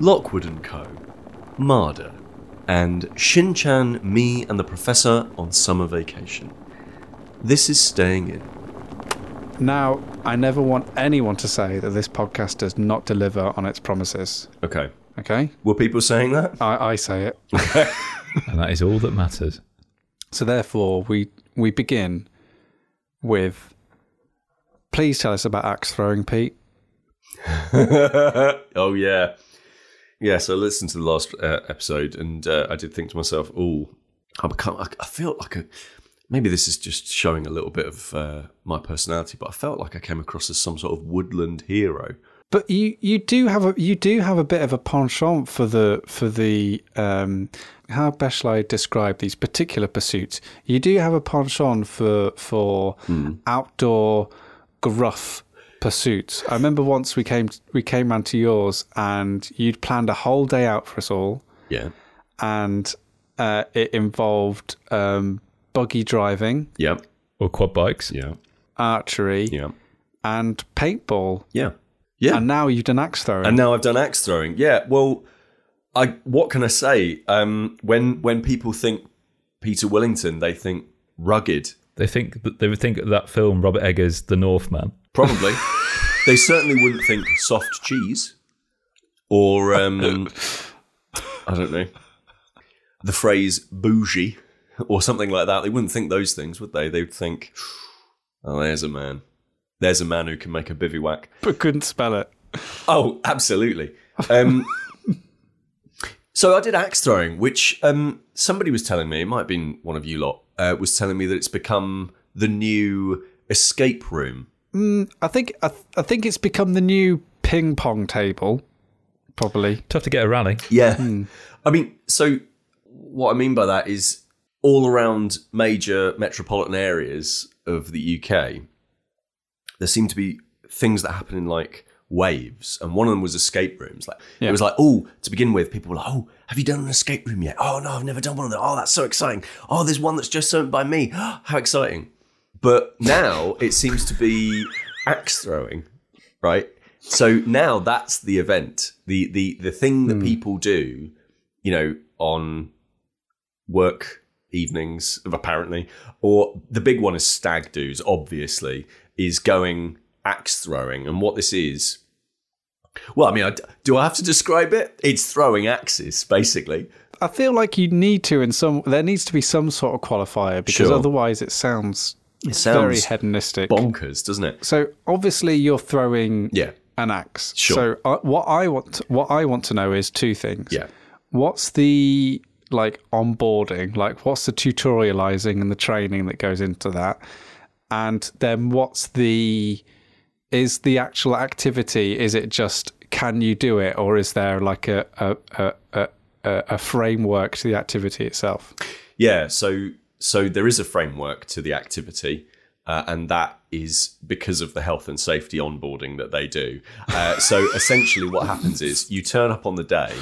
Lockwood and Co., Mada, and Shinchan, me, and the Professor on summer vacation. This is staying in. Now, I never want anyone to say that this podcast does not deliver on its promises. Okay. Okay? Were people saying that? I, I say it. And that is all that matters. So therefore, we we begin with. Please tell us about axe throwing, Pete. oh yeah, yeah. So I listened to the last uh, episode, and uh, I did think to myself, "Oh, I, become, I, I feel like a, maybe this is just showing a little bit of uh, my personality, but I felt like I came across as some sort of woodland hero." But you, you do have a you do have a bit of a penchant for the for the um, how best shall I describe these particular pursuits? You do have a penchant for for outdoor gruff pursuits. I remember once we came we came round to yours and you'd planned a whole day out for us all, Yeah, and uh, it involved um, buggy driving, yeah, Or quad bikes. yeah, archery, yeah, and paintball. yeah, yeah. And now you've done axe throwing. And now I've done axe throwing. Yeah. Well, I what can I say? Um, when when people think Peter Willington, they think rugged. They think that they would think of that film Robert Eggers, The Northman. Probably. they certainly wouldn't think soft cheese or um, I don't know the phrase bougie or something like that. They wouldn't think those things, would they? They'd think, oh, there's a man. There's a man who can make a bivouac. but couldn't spell it. Oh, absolutely. Um, so I did axe throwing, which um, somebody was telling me, it might have been one of you lot, uh, was telling me that it's become the new escape room. Mm, I think I, th- I think it's become the new ping pong table. Probably. Tough to get a rally. Yeah. Hmm. I mean, so what I mean by that is all around major metropolitan areas of the UK, there seem to be things that happen in like waves. And one of them was escape rooms. Like Yeah. it was like, oh, to begin with, people were like, oh, have you done an escape room yet? Oh no, I've never done one of them. Oh, that's so exciting. Oh, there's one that's just owned by me. How exciting. But now it seems to be axe throwing, right? So now that's the event, the the the thing that hmm. people do, you know, on work evenings, apparently, or the big one is stag do's. Obviously, is going axe throwing, and what this is. Well, I mean, I, do I have to describe it? It's throwing axes, basically. I feel like you need to in some. There needs to be some sort of qualifier because Sure. otherwise it sounds, It very sounds hedonistic. bonkers, doesn't it? So obviously you're throwing Yeah, an axe. Sure. So uh, what I want what I want to know is two things. yeah. What's the like onboarding? Like what's the tutorializing and the training that goes into that? And then what's the is the actual activity? Is it just can you do it, or is there like a a, a, a a framework to the activity itself? Yeah, so so there is a framework to the activity, uh, and that is because of the health and safety onboarding that they do. Uh, so essentially, what happens is you turn up on the day,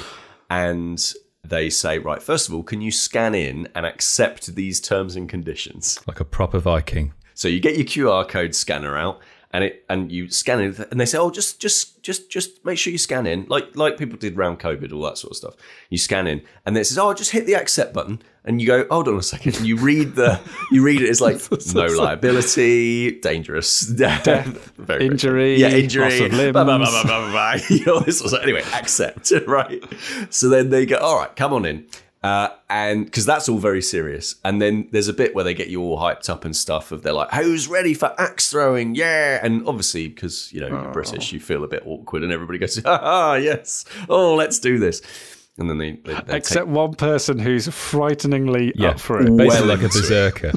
and they say, right, first of all, can you scan in and accept these terms and conditions? Like a proper Viking. So you get your QR code scanner out, and it and you scan it, and they say, "Oh, just just just just make sure you scan in, like like people did around COVID, all that sort of stuff." You scan in, and then it says, "Oh, just hit the accept button," and you go, "Hold on a second. And you read the you read it. It's like no liability, dangerous, death, very Injury, yeah, injury, blah, blah, blah, blah, blah, blah, blah. You know, this was anyway. Accept, right? So then they go, "All right, come on in." Uh, and because that's all very serious, and then there's a bit where they get you all hyped up and stuff. Of they're like, "Who's ready for axe throwing?" Yeah, and obviously because you know you're British, you feel a bit awkward, and everybody goes, "Ah, yes, oh, let's do this." And then they, they, they Except take, one person who's frighteningly Yeah, up for it. basically Well like a berserker.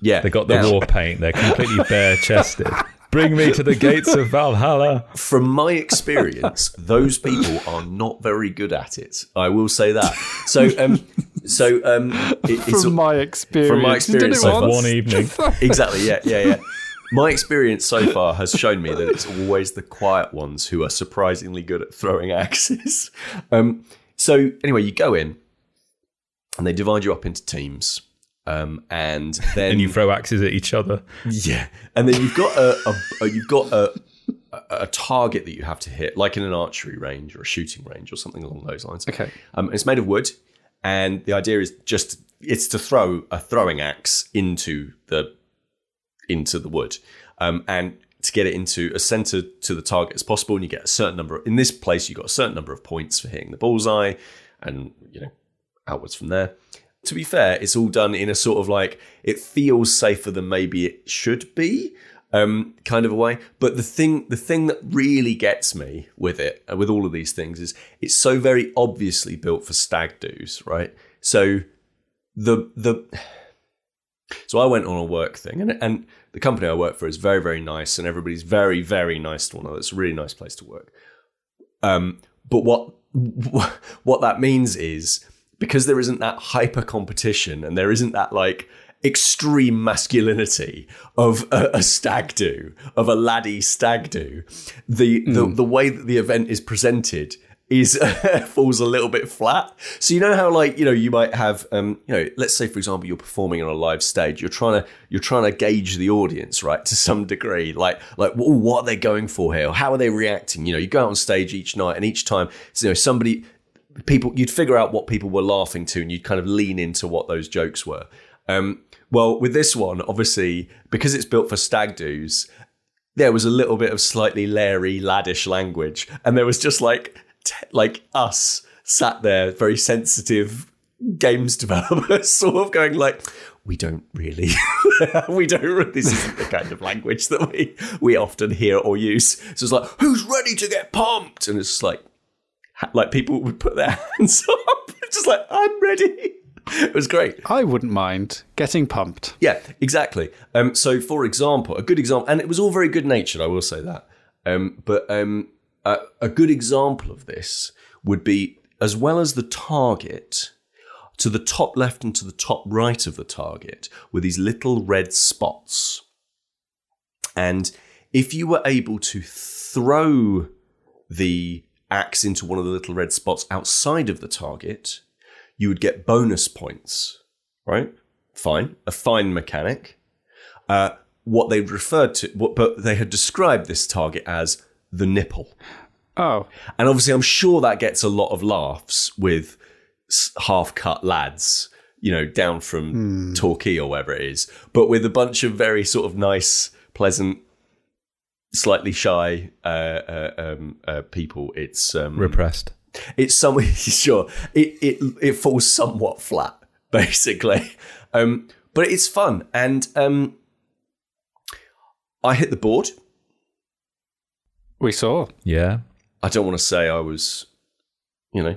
yeah, They got the now, war paint. They're completely bare chested. Bring me to the gates of Valhalla. From my experience, those people are not very good at it. I will say that. So, um, so um, it, it's From my experience, You did experience it so once. One evening. exactly yeah yeah yeah my experience so far has shown me that it's always the quiet ones who are surprisingly good at throwing axes um, so anyway you go in and they divide you up into teams um, and then And you throw axes at each other. yeah and then you've got a, a, a you've got a, a a target that you have to hit, like in an archery range or a shooting range or something along those lines. Okay. Um, it's made of wood, and the idea is just it's to throw a throwing axe into the into the wood, um, and to get it into as center to the target as possible. And you get a certain number. In this place, you got a certain number of points for hitting the bullseye, and you know outwards from there. To be fair, it's all done in a sort of like it feels safer than maybe it should be, um, kind of a way. But the thing, the thing that really gets me with it, uh, with all of these things, is it's so very obviously built for stag do's, right? So the the so I went on a work thing, and and the company I work for is very very nice, and everybody's very very nice to one another. It's a really nice place to work. Um, but what what that means is because there isn't that hyper competition, and there isn't that like extreme masculinity of a, a stag do, of a laddie stag do. The, the the way that the event is presented is falls a little bit flat. So you know how like you know you might have um you know let's say for example you're performing on a live stage you're trying to you're trying to gauge the audience right to some degree like like "Ooh, what are they going for here how are they reacting you know you go out on stage each night and each time you know somebody people you'd figure out what people were laughing to and you'd kind of lean into what those jokes were. Um well with this one obviously because it's built for stag do's there was a little bit of slightly leery laddish language. And there was just like t- like us sat there very sensitive games developers sort of going like we don't really we don't this isn't the kind of language that we we often hear or use. So it's like who's ready to get pumped? And it's like like people would put their hands up just like i'm ready it was great I wouldn't mind getting pumped. yeah, exactly. Um, so, for example, a good example, and it was all very good natured, I will say that. Um, but um, a, a good example of this would be as well as the target, to the top left and to the top right of the target were these little red spots. And if you were able to throw the axe into one of the little red spots outside of the target, you would get bonus points, right? Fine, a fine mechanic. Uh, what they referred to, what, but they had described this target as the nipple. Oh, And obviously, I'm sure that gets a lot of laughs with half cut lads, you know, down from Torquay or wherever it is, but with a bunch of very sort of nice, pleasant, slightly shy uh, uh, um, uh, people. It's um, Repressed. it's some sure it, it it falls somewhat flat basically um but it's fun and um i hit the board we saw. Yeah. i don't want to say i was you know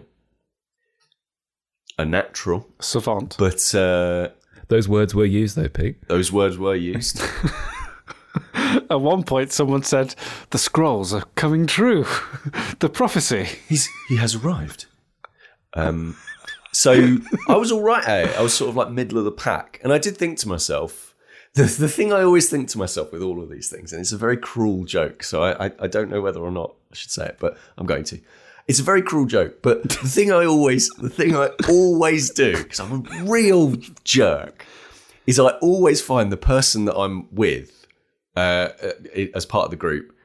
a natural Savant. but uh Those words were used though, Pete. those words were used At one point, someone said, The scrolls are coming true. the prophecy. he's he has arrived um so i was all right i was sort of like middle of the pack and i did think to myself the, the thing I always think to myself with all of these things, and it's a very cruel joke, so I, I, I don't know whether or not I should say it, but I'm going to. It's a very cruel joke, but the thing I always, the thing I always do, because I'm a real jerk, is I always find the person that I'm with uh, uh, as part of the group.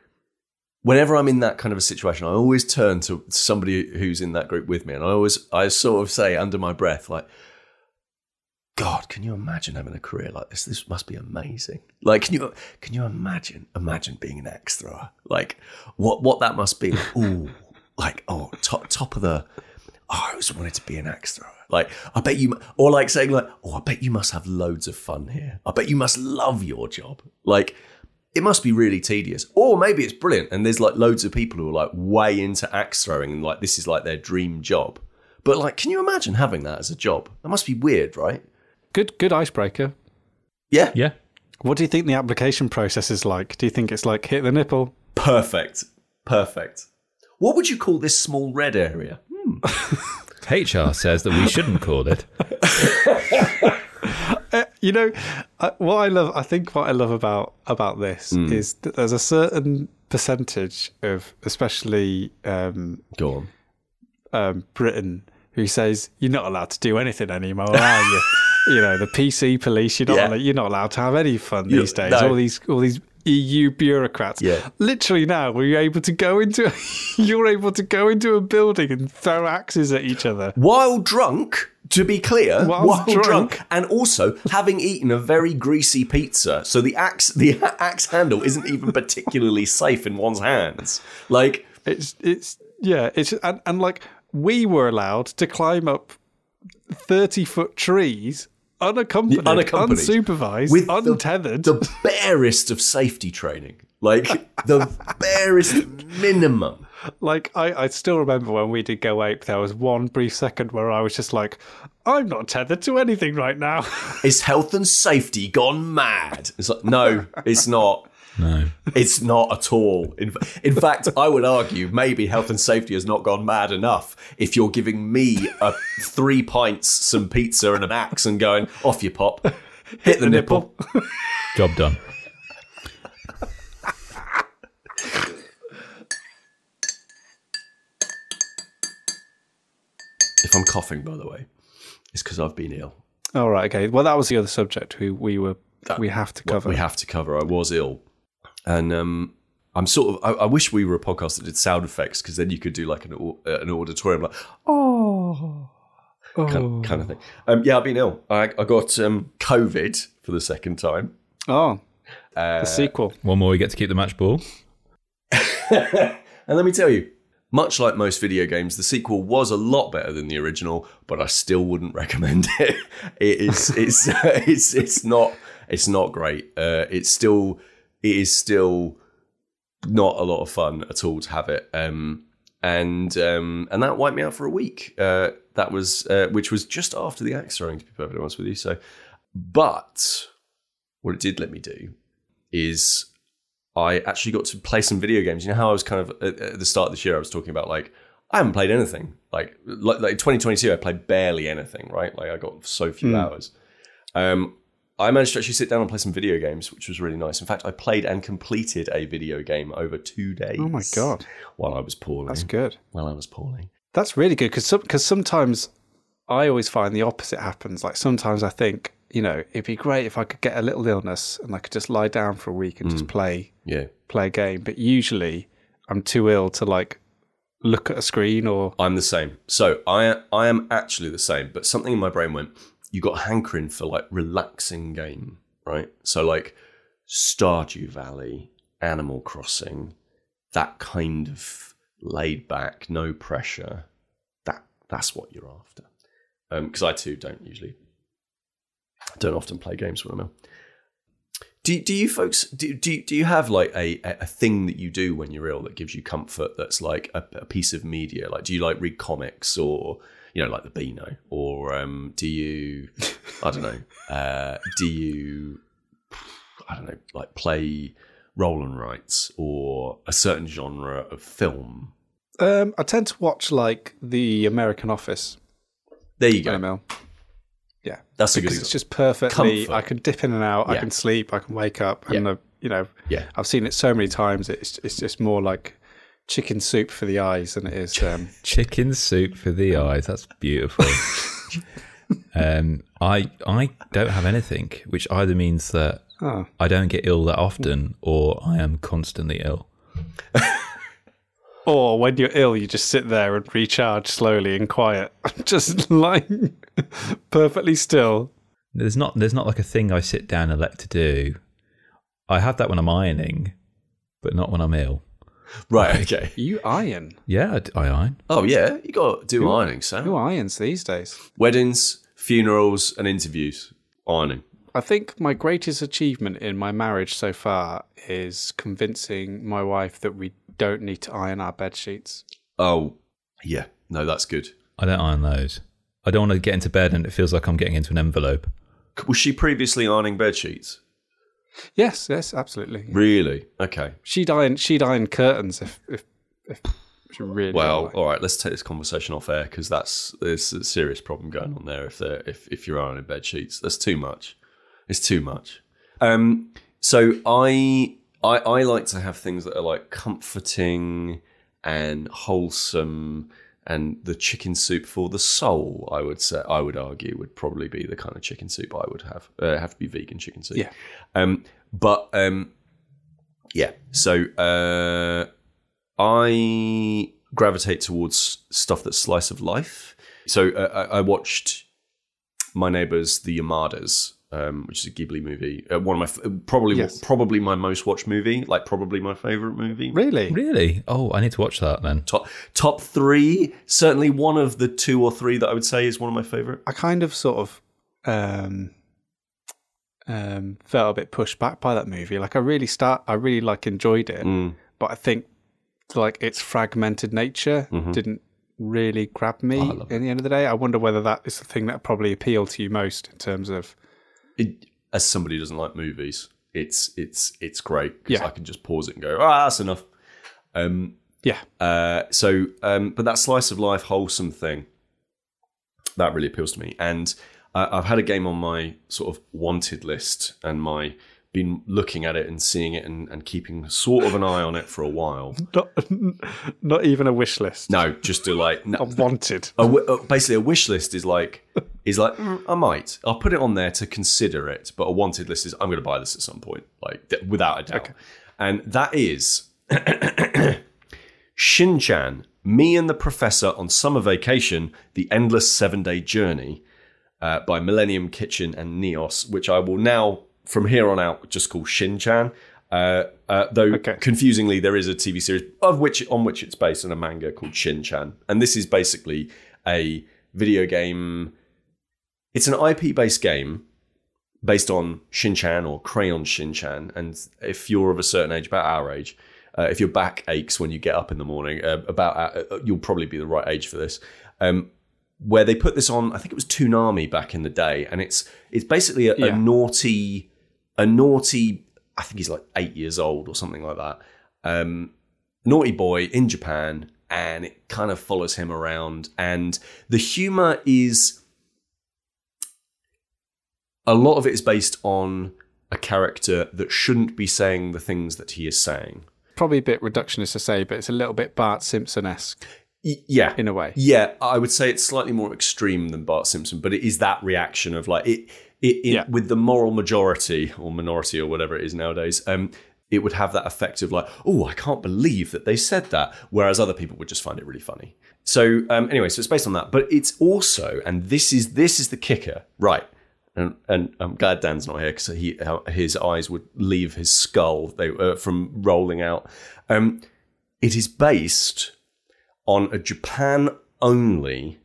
Whenever I'm in that kind of a situation, I always turn to somebody who's in that group with me, and I always, I sort of say under my breath, like, God, can you imagine having a career like this? This must be amazing. Like, can you can you imagine imagine being an axe thrower? Like, what what that must be? Like, ooh, like oh, top top of the. Oh, I always wanted to be an axe thrower. Like, I bet you, or like saying like, oh, I bet you must have loads of fun here. I bet you must love your job. Like, it must be really tedious, or maybe it's brilliant, and there's like loads of people who are like way into axe throwing, and like this is like their dream job. But like, can you imagine having that as a job? That must be weird, right? Good, good icebreaker. Yeah, Yeah. What do you think the application process is like? Do you think it's like hit the nipple? Perfect. Perfect. What would you call this small red area? Hmm. HR says that we shouldn't call it. You know, I, what I love, I think what I love about about this is that there's a certain percentage of, especially um, Go on. um, Britain, who says you're not allowed to do anything anymore, are you? you know, the PC police, you're not Yeah. allowed, you're not allowed to have any fun You- these days. no. All these, all these EU bureaucrats. Yeah. Literally now, we're able to go into you're able to go into a building and throw axes at each other. while drunk. To be clear, Whilst while drunk. drunk. and also having eaten a very greasy pizza, so the axe the axe handle isn't even particularly safe in one's hands. Like, It's it's yeah, it's and, and like we were allowed to climb up thirty foot trees unaccompanied, unaccompanied, unsupervised, with the- untethered. the barest of safety training, like the barest minimum. like I, I still remember when we did go ape, there was one brief second where I was just like, I'm not tethered to anything right now. Is health and safety gone mad? It's like, no, it's not. No. It's not at all. In, in fact, I would argue maybe health and safety has not gone mad enough if you're giving me a three pints, some pizza, and an axe and going, off you pop, hit the nipple. Job done. If I'm coughing, by the way, it's because I've been ill. All right, okay. Well, that was the other subject we we were we have to cover. We have to cover. I was ill, and um, I'm sort of. I, I wish we were a podcast that did sound effects because then you could do like an uh, an auditorium, like oh, kind, kind of thing. Um, yeah, I've been ill. I, I got um, COVID for the second time. oh, Uh, the sequel. One more, we get to keep the match ball. And let me tell you, much like most video games, the sequel was a lot better than the original, but I still wouldn't recommend it. It is it's it's it's not it's not great. Uh, it's still it is still not a lot of fun at all to have it. Um, and um, and that wiped me out for a week. Uh, that was uh, which was just after the axe throwing, to be perfectly honest with you. So, but what it did let me do is I actually got to play some video games. You know how I was kind of at, at the start of this year, I was talking about like I haven't played anything. Like like, like 2022, I played barely anything. Right, like I got so few hours. Um, I managed to actually sit down and play some video games, which was really nice. In fact, I played and completed a video game over two days. Oh my god, While I was poorly. that's good. While I was poorly. That's really good because because sometimes I always find the opposite happens. Like sometimes I think you know it'd be great if I could get a little illness and I could just lie down for a week and just mm. play Yeah. play a game. But usually I'm too ill to like look at a screen or I'm the same. So I I am actually the same, but something in my brain went, you got hankering for like relaxing game, right? So like Stardew Valley, Animal Crossing, that kind of laid back, no pressure. That that's what you're after. Um, because I too don't usually don't often play games when I'm ill. Do, do you folks do, do, do you have like a, a thing that you do when you're ill that gives you comfort that's like a, a piece of media like do you like read comics or you know like the Beano or um, do you I don't know uh, do you I don't know like play roll and writes or a certain genre of film um, I tend to watch like the American Office. there you go ML. Yeah, that's a good because it's just perfectly. Comfort. I can dip in and out. I can sleep. I can wake up. And Yeah. you know, yeah I've seen it so many times. It's it's just more like chicken soup for the eyes than it is. Um, Chicken soup for the eyes. That's beautiful. um, I I don't have anything, which either means that oh, I don't get ill that often, or I am constantly ill. Or when you're ill, you just sit there and recharge slowly and quiet, just lying perfectly still. There's not there's not like a thing I sit down and let to do. I have that when I'm ironing, but not when I'm ill. right okay You iron. Yeah, I d- I iron. oh yeah you got to do ironing so Who irons these days? weddings funerals and interviews ironing I think my greatest achievement in my marriage so far is convincing my wife that we don't need to iron our bed sheets. oh yeah no that's good I don't iron those. I don't want to get into bed and it feels like I'm getting into an envelope. Was she previously ironing bed sheets? Yes, yes, absolutely. Really? Okay. She'd iron she'd iron curtains if if, if she really Well, liked. all right. Let's take this conversation off air because that's there's a serious problem going on there. If they're if if you're ironing bed sheets, that's too much. It's too much. Um. So I I I like to have things that are like comforting and wholesome. And the chicken soup for the soul, I would say, I would argue, would probably be the kind of chicken soup I would have. Uh, have to be vegan chicken soup. Yeah. Um, but um, Yeah. So uh, I gravitate towards stuff that's slice of life. So uh, I I watched My Neighbors, The Yamadas, um, which is a Ghibli movie. Uh, one of my f- probably Yes. probably my most watched movie, like probably my favorite movie. Really? Really? Oh, I need to watch that then. Top top three, certainly one of the two or three that I would say is one of my favorite. I kind of sort of um, um, felt a bit pushed back by that movie. Like I really start, I really like enjoyed it, Mm. but I think like its fragmented nature didn't really grab me. Mm-hmm. Oh, in the end of the day, I wonder whether that is the thing that probably appealed to you most in terms of It, as somebody who doesn't like movies, it's it's it's great because Yeah. I can just pause it and go, ah, that's enough. Um, yeah, Uh, so, um, but that slice of life, wholesome thing, that really appeals to me. And uh, I've had a game on my sort of wanted list, and my been looking at it and seeing it and, and keeping sort of an eye on it for a while. not not even a wish list. No, just to like, no, a wanted. a uh, basically a wish list is like is like mm, I might I'll put it on there to consider it, but a wanted list is I'm going to buy this at some point, like th- without a doubt. And that is Shin-chan, me and the professor on summer vacation, the endless seven day journey uh, by Millennium Kitchen and Neos, which I will now from here on out just call Shin-chan. Uh, uh, though Okay. confusingly, there is a TV series of which on which it's based on a manga called Shin-chan, and this is basically a video game. It's an IP-based game based on Shin-chan or Crayon Shin-chan, and if you're of a certain age, about our age, uh, if your back aches when you get up in the morning, uh, about uh, uh, you'll probably be the right age for this. Um, where they put this on, I think it was Toonami back in the day, and it's it's basically a, a naughty, a naughty. I think he's like eight years old or something like that. Um, naughty boy in Japan, and it kind of follows him around, and the humor is a lot of it is based on a character that shouldn't be saying the things that he is saying. Probably a bit reductionist to say, but it's a little bit Bart Simpson esque Y- yeah, in a way. Yeah, I would say it's slightly more extreme than Bart Simpson, but it is that reaction of like it, it, it Yeah. with the moral majority or minority or whatever it is nowadays. Um, it would have that effect of like, oh, I can't believe that they said that, whereas other people would just find it really funny. So um, anyway, so it's based on that, but it's also, and this is this is the kicker, right? And, and I'm glad Dan's not here because he uh, his eyes would leave his skull they uh, from rolling out. Um, it is based on a Japan only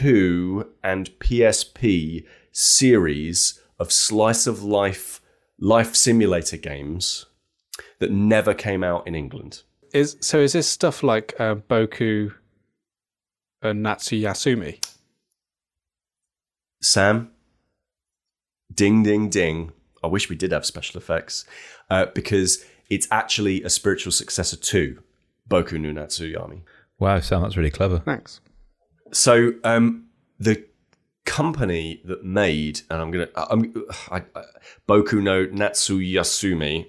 PS2 and PSP series of slice of life life simulator games that never came out in England. Is so? Is this stuff like uh, Boku and Natsu Yasumi? Sam, ding, ding, ding. I wish we did have special effects uh, because it's actually a spiritual successor to Boku no Natsuyami. Wow, Sam, that's really clever. Thanks. So um, the company that made, and I'm gonna, I'm, I, I, Boku no Natsuyasumi,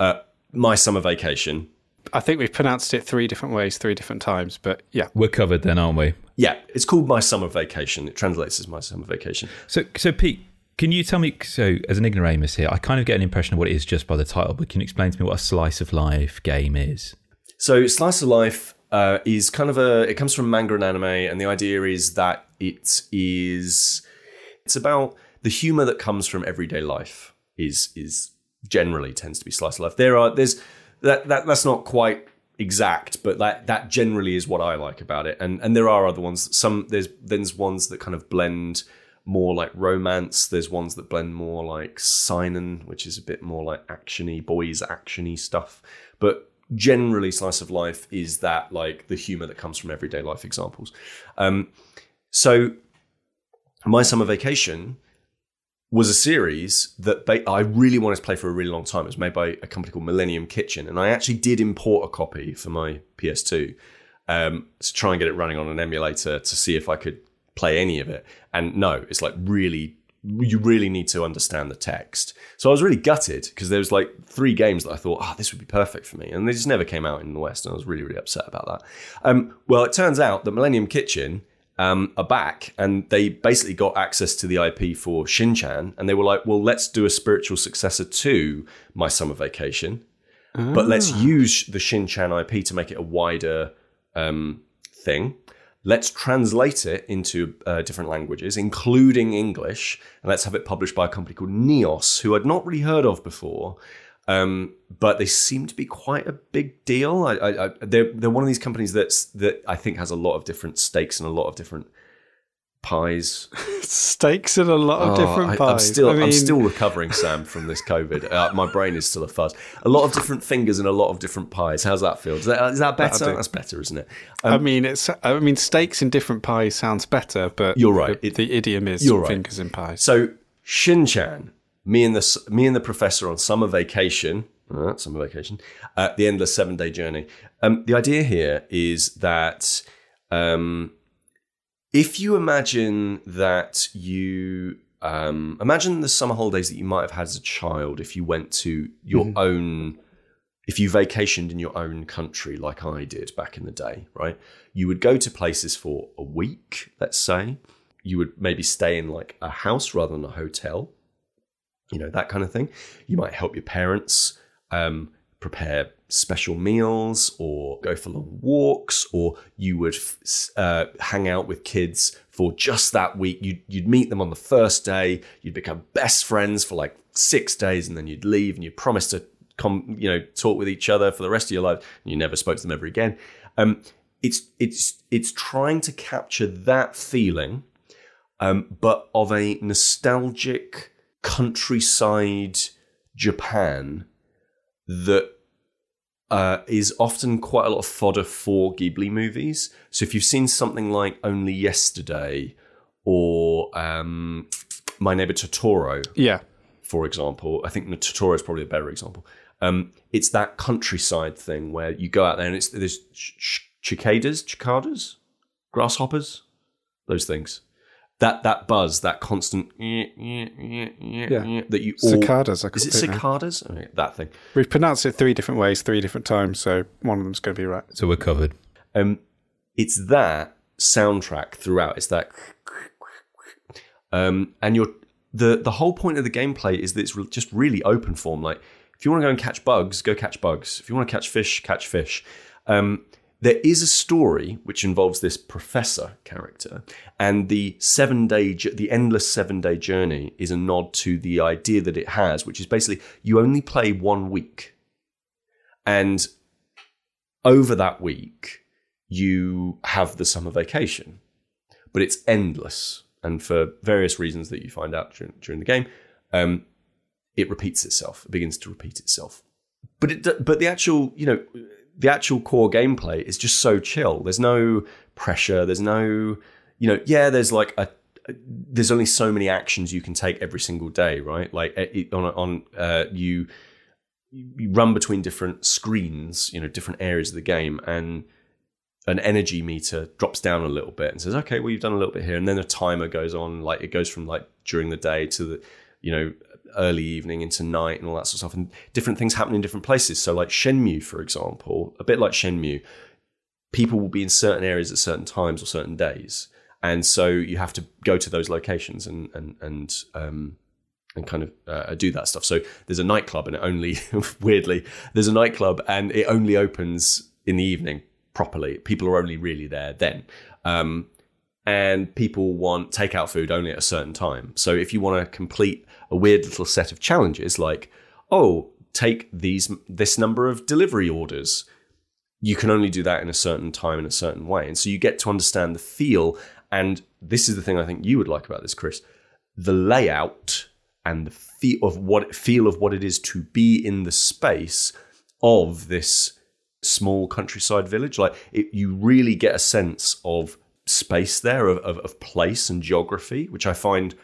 uh, My Summer Vacation. I think we've pronounced it three different ways, three different times, but yeah. We're covered then, aren't we? Yeah, it's called My Summer Vacation. It translates as My Summer Vacation. So, so Pete, can you tell me? So, as an ignoramus here, I kind of get an impression of what it is just by the title, but can you explain to me what a slice of life game is? So Slice of Life uh, is kind of a. It comes from manga and anime, and the idea is that it is. It's about the humor that comes from everyday life. Is is generally tends to be slice of life. There are there's that, that that's not quite exact, but that that generally is what I like about it. And and there are other ones. Some there's there's ones that kind of blend more like romance. There's ones that blend more like seinen, which is a bit more like actiony, boys actiony stuff. But generally, slice of life is that like the humor that comes from everyday life examples. Um, so, my summer vacation was a series that ba- I really wanted to play for a really long time. It was made by a company called Millennium Kitchen, and I actually did import a copy for my PS2 um, to try and get it running on an emulator to see if I could play any of it. And no, it's like really, you really need to understand the text. So I was really gutted because there was like three games that I thought, oh, this would be perfect for me, and they just never came out in the West, and I was really, really upset about that. Um, well, it turns out that Millennium Kitchen um, are back and they basically got access to the IP for Shinchan and they were like, well, let's do a spiritual successor to My Summer Vacation, but let's use the Shinchan IP to make it a wider um, thing. Let's translate it into uh, different languages, including English, and let's have it published by a company called Neos, who I'd not really heard of before. Um, but they seem to be quite a big deal. I, I, I, they're they're one of these companies that's that I think has a lot of different stakes and a lot of different pies. Steaks in a lot of Oh, different I, pies. I'm still I mean, I'm still recovering, Sam, from this COVID. Uh, my brain is still a fuzz. A lot of different fingers and a lot of different pies. How's that feel? Is that, is that better? That's better, isn't it? I mean, it's. I mean, steaks in different pies sounds better, but You're right. The, the idiom is you're right. fingers in pies. So Shinchan, me and the me and the professor on summer vacation. Uh, summer vacation. Uh, the endless seven day journey. Um, the idea here is that um, if you imagine that you um, imagine the summer holidays that you might have had as a child if you went to your own if you vacationed in your own country like I did back in the day, right? You would go to places for a week, let's say. You would maybe stay in like a house rather than a hotel, you know, that kind of thing. You might help your parents um, prepare special meals or go for long walks, or you would uh, hang out with kids for just that week. You'd, you'd meet them on the first day, you'd become best friends for like six days, and then you'd leave and you'd promise to come, you know, talk with each other for the rest of your life, and you never spoke to them ever again. Um, it's it's it's trying to capture that feeling, um, but of a nostalgic countryside Japan that uh, is often quite a lot of fodder for Ghibli movies. So if you've seen something like Only Yesterday or um, My Neighbor Totoro, yeah, for example, I think Totoro is probably a better example. Um, it's that countryside thing where you go out there and it's there's ch- ch- cicadas, cicadas, grasshoppers, those things. That that buzz, that constant yeah. that you all cicadas. I is it cicadas? Oh, yeah, that thing. We've pronounced it three different ways, three different times, so one of them's going to be right. So we're covered. Um, it's that soundtrack throughout. It's that, um, and you're the the whole point of the gameplay is that it's re- just really open form. Like if you want to go and catch bugs, go catch bugs. If you want to catch fish, catch fish. Um, there is a story which involves this professor character, and the seven day, the endless seven day journey is a nod to the idea that it has, which is basically you only play one week, and over that week you have the summer vacation, but it's endless, and for various reasons that you find out during, during the game, um, it repeats itself. It begins to repeat itself, but it but the actual you know the actual core gameplay is just so chill. There's no pressure. There's no, you know, yeah. There's like a, there's only so many actions you can take every single day, right? Like it, on on uh, you you run between different screens, you know, different areas of the game, and an energy meter drops down a little bit and says, okay, well, you've done a little bit here, and then a timer goes on, like it goes from like during the day to the, you know, early evening into night and all that sort of stuff, and different things happen in different places. So, like Shenmue, for example, a bit like Shenmue, people will be in certain areas at certain times or certain days, and so you have to go to those locations and and and um, and kind of uh, do that stuff. So there's a nightclub, and it only weirdly there's a nightclub, and it only opens in the evening properly. People are only really there then. Um, and people want takeout food only at a certain time. So if you want to complete a weird little set of challenges, like oh, take these this number of delivery orders, you can only do that in a certain time in a certain way, and so you get to understand the feel. And this is the thing I think you would like about this, Kris: the layout and the feel of what feel of what it is to be in the space of this small countryside village. Like it, you really get a sense of space there, of, of, of place and geography, which I find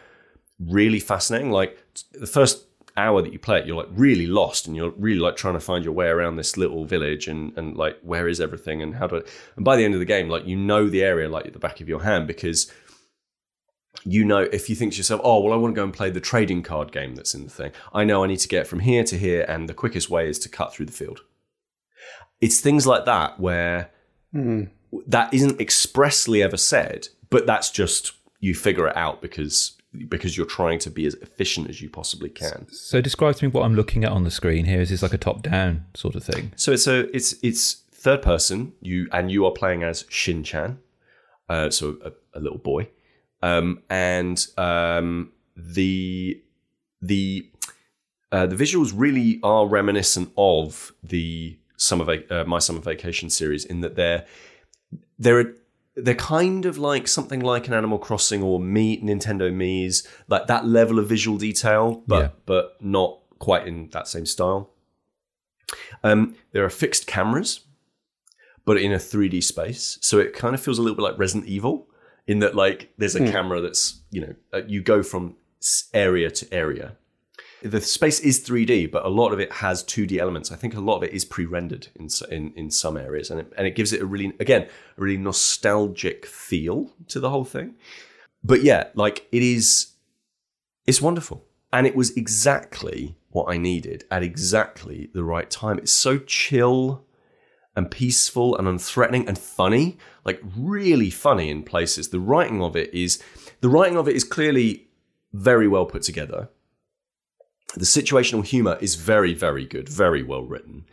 really fascinating. Like the first hour that you play it, you're like really lost and you're really like trying to find your way around this little village and, and like where is everything and how do I, and by the end of the game, like you know the area like at the back of your hand because you know if you think to yourself, oh well I want to go and play the trading card game that's in the thing, I know I need to get from here to here and the quickest way is to cut through the field. It's things like that where hmm. That isn't expressly ever said, but that's just you figure it out because because you're trying to be as efficient as you possibly can. So describe to me what I'm looking at on the screen here. Is this like a top-down sort of thing? So it's a it's it's third person. You and you are playing as Shin Chan, uh, so a, a little boy, um, and um, the the uh, the visuals really are reminiscent of the summer va- uh, my summer vacation series in that they're they're they're kind of like something like an Animal Crossing or Me Nintendo Mii's, like that level of visual detail, but Yeah. but not quite in that same style. Um, there are fixed cameras, but in a 3D space, so it kind of feels a little bit like Resident Evil in that like there's a camera that's you know uh, you go from area to area. The space is 3D, but a lot of it has 2D elements. I think a lot of it is pre-rendered in in, in some areas, and it, and it gives it a really again a really nostalgic feel to the whole thing. But yeah, like it is, it's wonderful, and it was exactly what I needed at exactly the right time. It's so chill and peaceful and unthreatening and funny, like really funny in places. The writing of it is the writing of it is clearly very well put together. The situational humor is very, very good, very well written.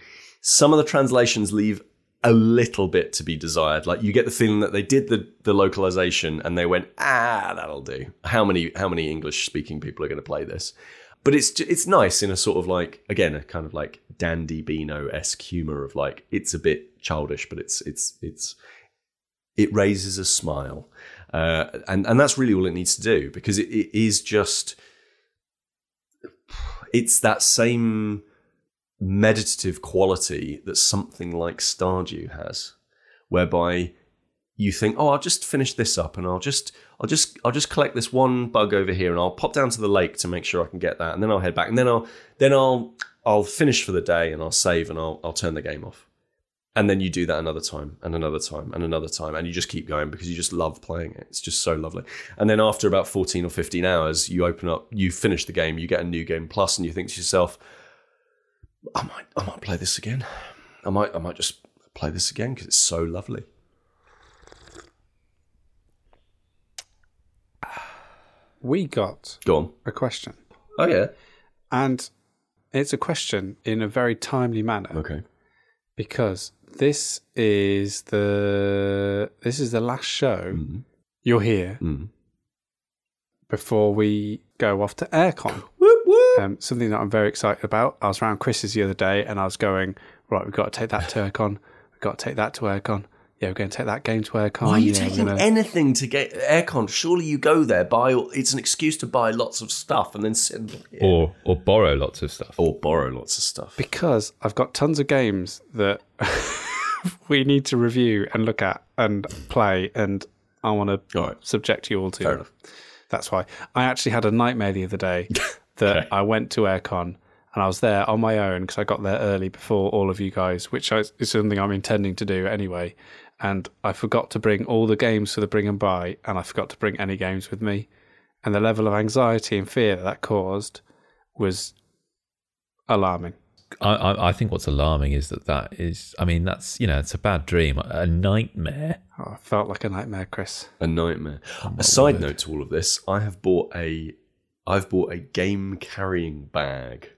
Some of the translations leave a little bit to be desired. Like you get the feeling that they did the, the localization and they went, ah, that'll do. How many how many English speaking people are going to play this? But it's it's nice in a sort of like again a kind of like Dandy Beano esque humor of like it's a bit childish, but it's it's it's it raises a smile, uh, and and that's really all it needs to do because it, it is just it's that same meditative quality that something like Stardew has, whereby you think, oh, I'll just finish this up, and I'll just, I'll just, I'll just collect this one bug over here, and I'll pop down to the lake to make sure I can get that, and then I'll head back, and then I'll, then I'll, I'll finish for the day, and I'll save, and I'll, I'll turn the game off, and then you do that another time, and another time, and another time, and you just keep going because you just love playing it. It's just so lovely. And then after about fourteen or fifteen hours, you open up, you finish the game, you get a new game plus, and you think to yourself, I might, I might play this again. I might, I might just play this again because it's so lovely. We got Go on. a question, Oh yeah. and it's a question in a very timely manner Okay. because this is the this is the last show Mm. you're here Mm. before we go off to Airecon. Whoop whoop. Um, something that I'm very excited about. I was around Kris's the other day, and I was going right. We've got to take that to Airecon. We've got to take that to Airecon. Yeah, we're going to take that game to Airecon. Why are you yeah, taking gonna- anything to get Airecon? Surely you go there, buy. It's an excuse to buy lots of stuff and then sit and, Or or borrow lots of stuff. or borrow lots of stuff. because I've got tons of games that we need to review and look at and play, and I want to right. subject you all to. Fair enough. That's why I actually had a nightmare the other day that Okay. I went to Airecon and I was there on my own because I got there early before all of you guys, which is something I'm intending to do anyway. And I forgot to bring all the games for the bring and buy, and I forgot to bring any games with me. And the level of anxiety and fear that that caused was alarming. I, I I think what's alarming is that that is. I mean, that's you know, it's a bad dream, a nightmare. Oh, I felt like a nightmare, Kris. A nightmare. a side note to all of this, I have bought a, I've bought a game carrying bag,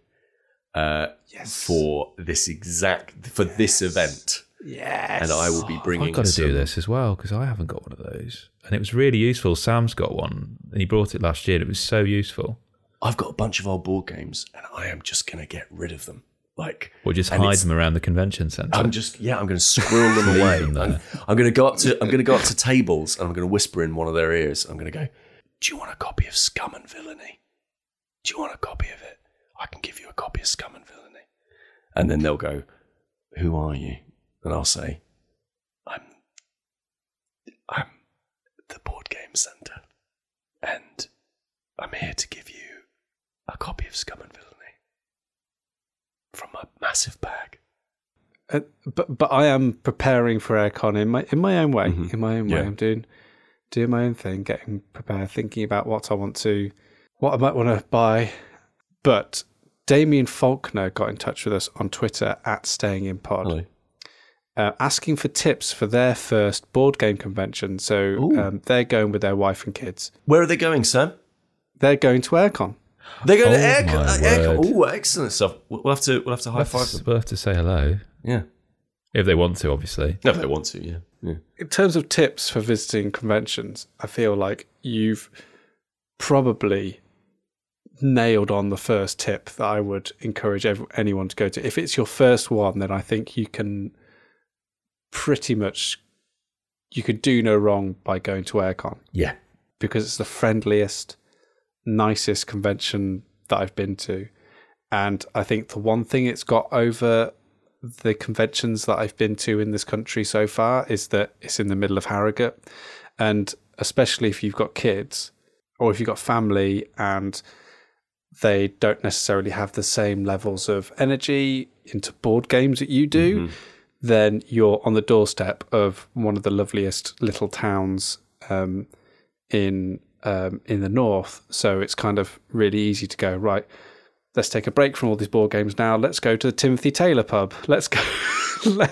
uh, Yes. for this exact for this event, Yes. and I will be bringing. I've got to do this as well because I haven't got one of those, and it was really useful. Sam's got one, and he brought it last year. and It was so useful. I've got a bunch of old board games, and I am just going to get rid of them. Like, Or just hide them around the convention centre. I'm just yeah, I'm going to squirrel them Leave away. them there. I'm, I'm going to go up to I'm going to go up to tables and I'm going to whisper in one of their ears. I'm going to go, "Do you want a copy of Scum and Villainy? Do you want a copy of it? I can give you a copy of Scum and Villainy." And then they'll go, "Who are you?" And I'll say, "I'm I'm the board game center, and I'm here to give you a copy of Scum and Villainy from a massive bag." Uh, but but I am preparing for Airecon in my in my own way. Mhm. In my own way, I'm doing doing my own thing, getting prepared, thinking about what I want to, what I might want to buy. But Damien Faulkner got in touch with us on Twitter at Staying in Pod, uh, asking for tips for their first board game convention. So um, they're going with their wife and kids. Where are they going, Sam? They're going to Airecon. They're going Oh to Airecon. my uh, Airecon. word. Oh, excellent stuff. We'll we'll have to we'll have to high five have, to, them. we'll have to say hello Yeah, if they want to, obviously. if they want to. Yeah, yeah. In terms of tips for visiting conventions, I feel like you've probably nailed on the first tip that I would encourage ev- anyone to go to. If it's your first one, then I think you can pretty much you could do no wrong by going to Airecon Yeah, because it's the friendliest, nicest convention that I've been to. And I think the one thing it's got over the conventions that I've been to in this country so far is that it's in the middle of Harrogate. And especially if you've got kids or if you've got family and they don't necessarily have the same levels of energy into board games that you do, then you're on the doorstep of one of the loveliest little towns um, in um, in the north. So it's kind of really easy to go right. Let's take a break from all these board games now. Let's go to the Timothy Taylor pub. Let's go.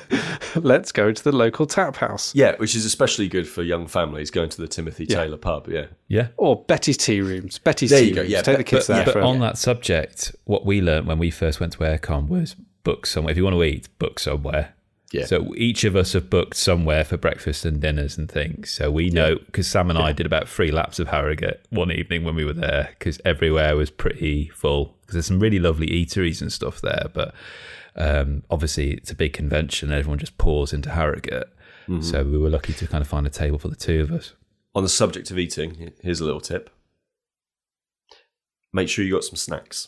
let's go to the local tap house yeah, which is especially good for young families going to the Timothy Taylor pub. Yeah, Yeah. or Betty's tea rooms. Betty's There tea you go, rooms. yeah, take but- the kids but- there But for on that subject, what we learned when we first went to Airecon was book somewhere. If you want to eat, book somewhere. Yeah. So each of us have booked somewhere for breakfast and dinners and things. So we know because Sam and I did about three laps of Harrogate one evening when we were there because everywhere was pretty full. Because there's some really lovely eateries and stuff there, but um, obviously it's a big convention. and Everyone just pours into Harrogate. So we were lucky to kind of find a table for the two of us. on the subject of eating, here's a little tip: make sure you got some snacks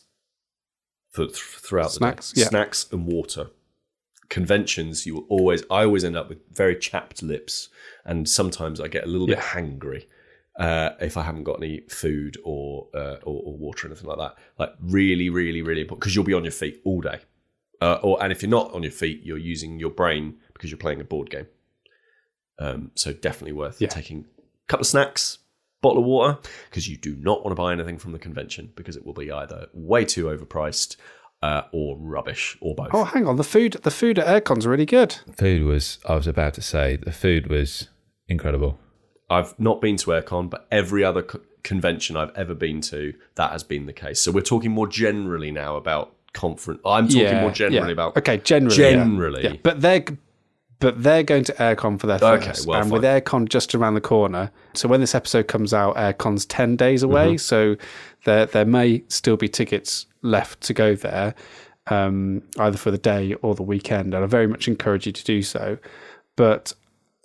for th- throughout Snacks, the day. yeah. Snacks and water. Conventions, you will always. I always end up with very chapped lips, and sometimes I get a little bit hangry uh, if I haven't got any food or, uh, or or water or anything like that. Like really, really, really important because you'll be on your feet all day. Uh, or and if you're not on your feet, you're using your brain because you're playing a board game. Um, so definitely worth Yeah. taking a couple of snacks, bottle of water, because you do not want to buy anything from the convention because it will be either way too overpriced uh, or rubbish or both. Oh, hang on. The food, the food at Airecon's really good. Food was, I was about to say, the food was incredible. I've not been to Airecon, but every other co- convention I've ever been to, that has been the case. So we're talking more generally now about conference. I'm talking more generally yeah. about okay, generally, generally. Yeah, but they're but they're going to Airecon for their Okay, first, well, and with. Airecon just around the corner. So when this episode comes out, Airecon's ten days Mm-hmm. away. So there there may still be tickets left to go there, um, either for the day or the weekend. And I very much encourage you to do so. But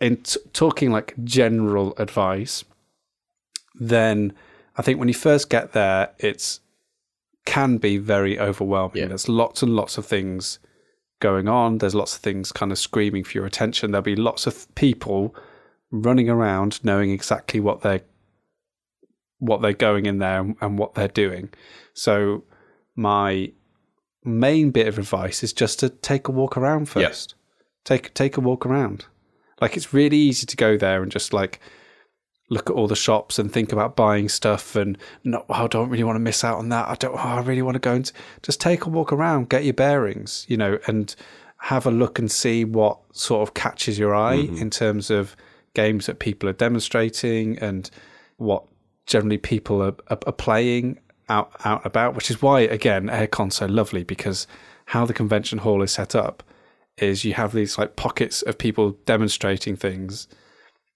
in t- talking like general advice, then I think when you first get there, it's can be very overwhelming. Yeah. There's lots and lots of things going on. There's lots of things kind of screaming for your attention. There'll be lots of people running around knowing exactly what they're what they're going in there and, and what they're doing. So my main bit of advice is just to take a walk around Yeah. first. Take take a walk around. Like it's really easy to go there and just like look at all the shops and think about buying stuff and not oh, I don't really want to miss out on that. I don't oh, I really want to go and just take a walk around, get your bearings, you know, and have a look and see what sort of catches your eye mm-hmm. in terms of games that people are demonstrating and what generally people are, are, are playing out out about, which is why again Airecon's so lovely because how the convention hall is set up is you have these like pockets of people demonstrating things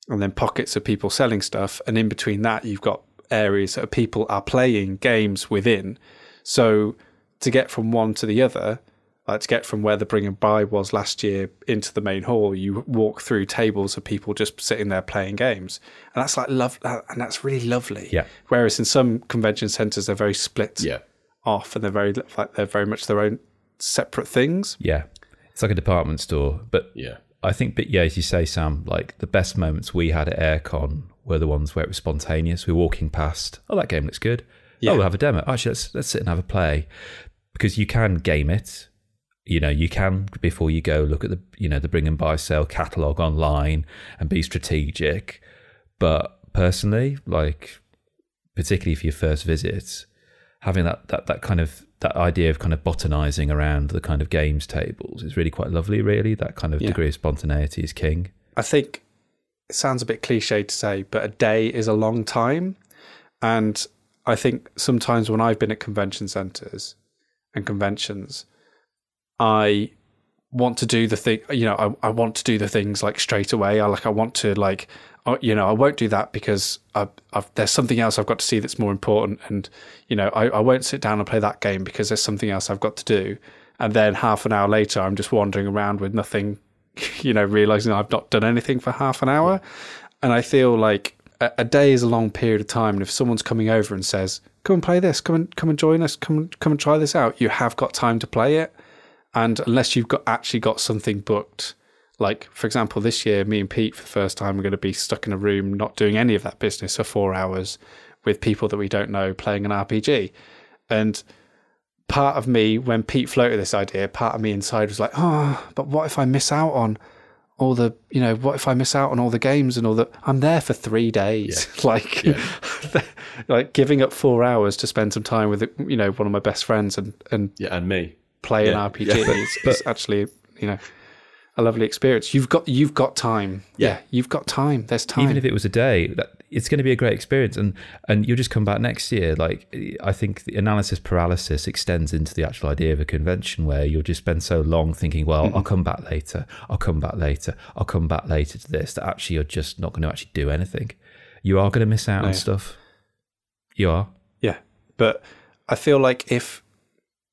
and then pockets of people selling stuff and in between that you've got areas that people are playing games within. So to get from one to the other like to get from where the bring and buy was last year into the main hall you walk through tables of people just sitting there playing games and that's like love and that's really lovely Yeah. whereas in some convention centers they're very split Yeah. off and they're very like they're very much their own separate things Yeah. It's like a department store. But Yeah. I think, but yeah, as you say, Sam, like the best moments we had at Airecon were the ones where it was spontaneous. We were walking past, oh, that game looks good. Oh, yeah. Oh, we'll have a demo. Actually, let's let's sit and have a play because you can game it. You know, you can before you go look at the you know the bring and buy sale catalog online and be strategic. But personally, like particularly for your first visit, having that that that kind of that idea of kind of botanizing around the kind of games tables is really quite lovely. Really, that kind of Yeah. degree of spontaneity is king. I think it sounds a bit cliche to say, but a day is a long time. And I think sometimes when I've been at convention centers and conventions, I want to do the thing, you know, I, I want to do the things like straight away. I like, I want to like, uh, you know, I won't do that because I've, I've, there's something else I've got to see that's more important. And, you know, I, I won't sit down and play that game because there's something else I've got to do. And then half an hour later, I'm just wandering around with nothing you know, realizing I've not done anything for half an hour. And I feel like a, a day is a long period of time. And if someone's coming over and says, "Come and play this, come and come and join us, come come and try this out," you have got time to play it. And unless you've got actually got something booked, like for example, this year, me and Pete for the first time are going to be stuck in a room, not doing any of that business for four hours with people that we don't know playing an RPG. And part of me, when Pete floated this idea, part of me inside was like, oh, but what if I miss out on all the, you know, what if I miss out on all the games and all the, I'm there for three days. like, like giving up four hours to spend some time with, you know, one of my best friends and, and Yeah, and me. Play Yeah. an RPG Yeah. is, is actually, you know, a lovely experience. You've got, you've got time. Yeah. Yeah. You've got time. There's time. even if it was a day that it's going to be a great experience and and you'll just come back next year like i think the analysis paralysis extends into the actual idea of a convention where you'll just spend so long thinking well i'll mm-hmm. come back later i'll come back later i'll come back later to this that actually you're just not going to actually do anything you are going to miss out on stuff you are Yeah. But I feel like if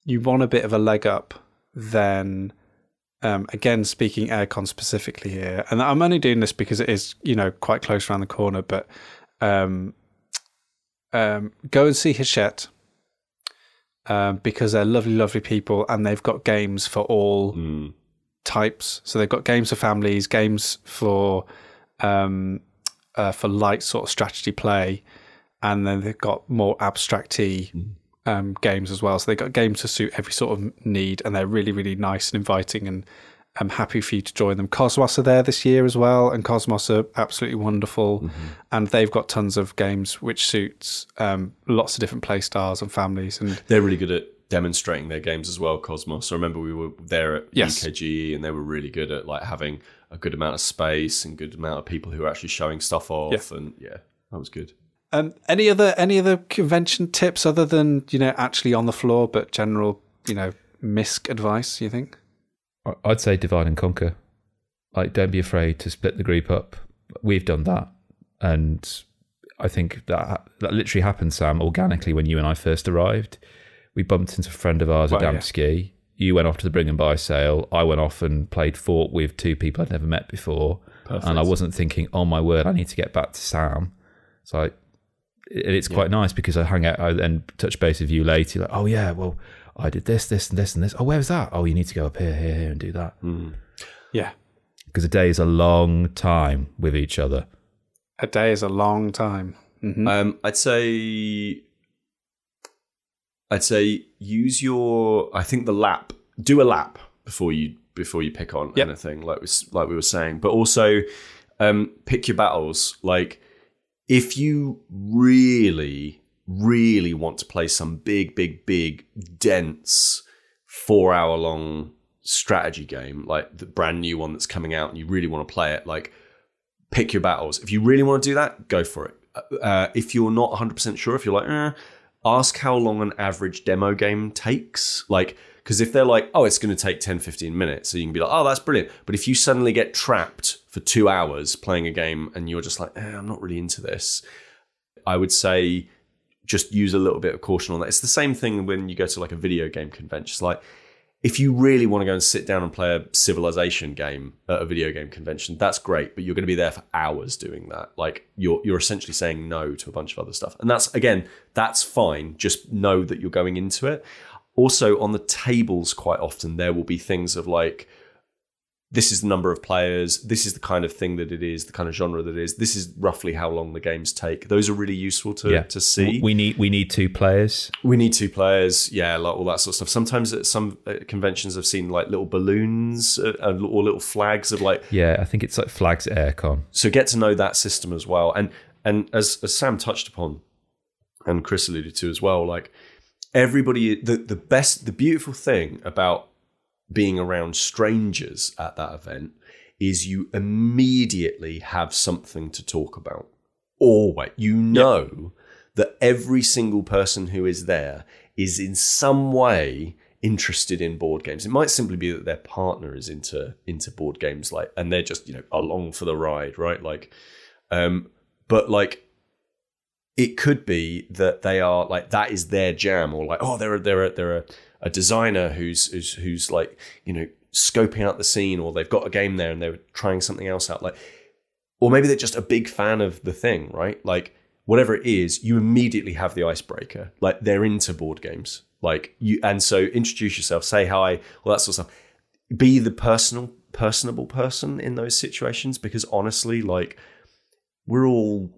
you want a bit of a leg up, then um, again, speaking airecon specifically here, and I'm only doing this because it is, you know, quite close around the corner, but um, um, go and see Hachette um, because they're lovely, lovely people and they've got games for all Mm. types. So they've got games for families, games for um, uh, for light sort of strategy play, and then they've got more abstracty um, games as well. So they've got games to suit every sort of need, and they're really, really nice and inviting. And I'm happy for you to join them. Kosmos are there this year as well, and Kosmos are absolutely wonderful. And they've got tons of games which suits um, lots of different play styles and families. And They're really good at demonstrating their games as well, Kosmos. I remember we were there at Yes. UKGE and they were really good at like having a good amount of space and good amount of people who are actually showing stuff off and yeah, that was good. Um, any other any other convention tips other than you know actually on the floor, but general you know misc advice? You think? I- I'd say divide and conquer. Like, don't be afraid to split the group up. We've done that, and I think that that literally happened, Sam, organically when you and I first arrived. We bumped into a friend of ours Well, at yeah. You went off to the Bring and Buy sale. I went off and played fort with two people I'd never met before, and I wasn't thinking, "Oh my word, I need to get back to Sam." So I, it- it's quite nice because I hang out I then touch base with you later. Like, oh yeah, well, I did this, this, and this, and this. Oh, where's that? Oh, you need to go up here, here, here, and do that Yeah, because a day is a long time with each other. a day is a long time. hmm Um, I'd say, I'd say use your. I think the lap. Do a lap before you before you pick on Yep. anything, like we s- like we were saying. But also, um, pick your battles. Like if you really, really want to play some big, big, big, dense, four hour long strategy game, like the brand new one that's coming out, and you really want to play it, like pick your battles. If you really want to do that, go for it. Uh, if you're not 100% sure, if you're like, eh, ask how long an average demo game takes. Like, because if they're like, oh, it's going to take 10, 15 minutes, so you can be like, oh, that's brilliant. But if you suddenly get trapped for two hours playing a game and you're just like, eh, I'm not really into this, I would say just use a little bit of caution on that. It's the same thing when you go to like a video game convention. It's like, if you really want to go and sit down and play a civilization game at a video game convention, that's great, but you're going to be there for hours doing that. Like you're you're essentially saying no to a bunch of other stuff. And that's again, that's fine. Just know that you're going into it. Also on the tables quite often there will be things of like this is the number of players, this is the kind of thing that it is, the kind of genre that it is. This is roughly how long the games take. Those are really useful to to see. We need we need two players. We need two players, yeah, like all that sort of stuff. Sometimes at some uh, conventions, I've seen like little balloons uh, uh, or little flags of like. Yeah, I think it's like flags at airecon. So get to know that system as well, and and as as Sam touched upon, and Kris alluded to as well, like everybody the the best the beautiful thing about being around strangers at that event is you immediately have something to talk about. Always. You know that every single person who is there is in some way interested in board games. It might simply be that their partner is into into board games like and they're just, you know, along for the ride, right? Like um but like it could be that they are like that is their jam or like oh they're a, they're a, they're a, a designer who's, who's who's like you know scoping out the scene or they've got a game there and they're trying something else out like or maybe they're just a big fan of the thing right? Like whatever it is you immediately have the icebreaker. Like they're into board games. Like you and so introduce yourself say hi all that sort of stuff. Be the personal personable person in those situations because honestly like we're all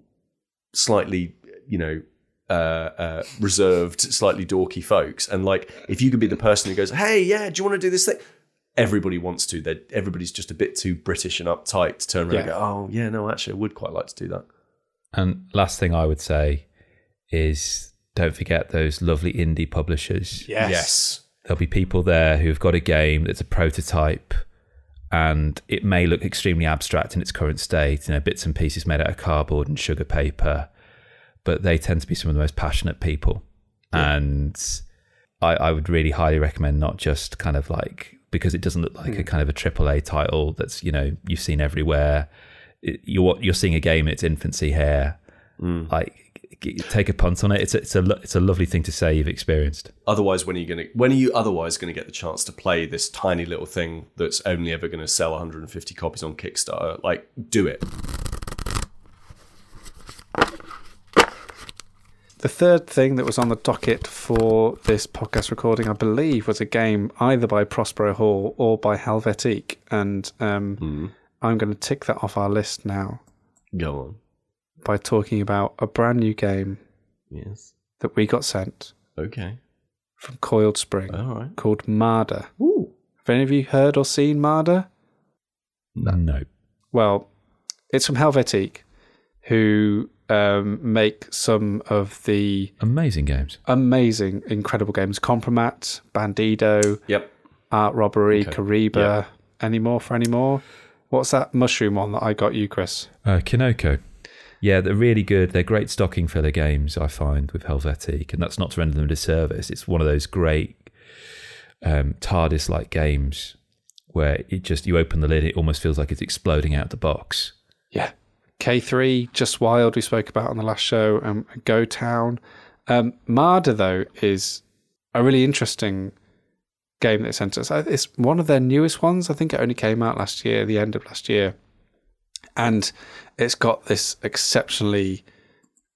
slightly you know uh, uh, reserved, slightly dorky folks. And like, if you could be the person who goes, "Hey, yeah, do you want to do this thing?" Everybody wants to. They're, everybody's just a bit too British and uptight to turn around and go, "Oh, yeah, no, actually, I would quite like to do that." And last thing I would say is don't forget those lovely indie publishers. Yes, There'll be people there who've got a game that's a prototype and it may look extremely abstract in its current state, you know, bits and pieces made out of cardboard and sugar paper, but they tend to be some of the most passionate people. And I, I would really highly recommend not just kind of like because it doesn't look like a hmm. kind of a triple A title that's, you know, you've seen everywhere. It- You're you're seeing a game in its infancy here. Hmm. Like g- take a punt on it. It's a, it's a it's a lovely thing to say you've experienced. Otherwise, when are you going to? When are you otherwise going to get the chance to play this tiny little thing that's only ever going to sell 150 copies on Kickstarter? Like, do it. The third thing that was on the docket for this podcast recording, I believe, was a game either by Prospero Hall or by Helvetiq. And um, I'm going to tick that off our list now Go on. by talking about a brand new game Yes. that we got sent Okay. from Coiled Spring All right. called Mada. Ooh. Have any of you heard or seen Mada? No. Well, it's from Helvetiq, who um, make some of the Amazing games. amazing, incredible games. Compromat, Bandido, Yep. Art Robbery, Okay. Kariba. Yeah. Any more for any more? What's that mushroom one that I got you, Kris? Uh, Kinoko. Yeah, they're really good. They're great stocking filler games, I find, with Helvetiq. And that's not to render them a disservice. It's one of those great um, TARDIS like games where it just, you open the lid, it almost feels like it's exploding out the box. Yeah. K3, Just Wild, we spoke about on the last show, and Go Town. Um, Mada, though, is a really interesting game that sent us. Uh, It's one of their newest ones. I think it only came out last year, the end of last year. And it's got this exceptionally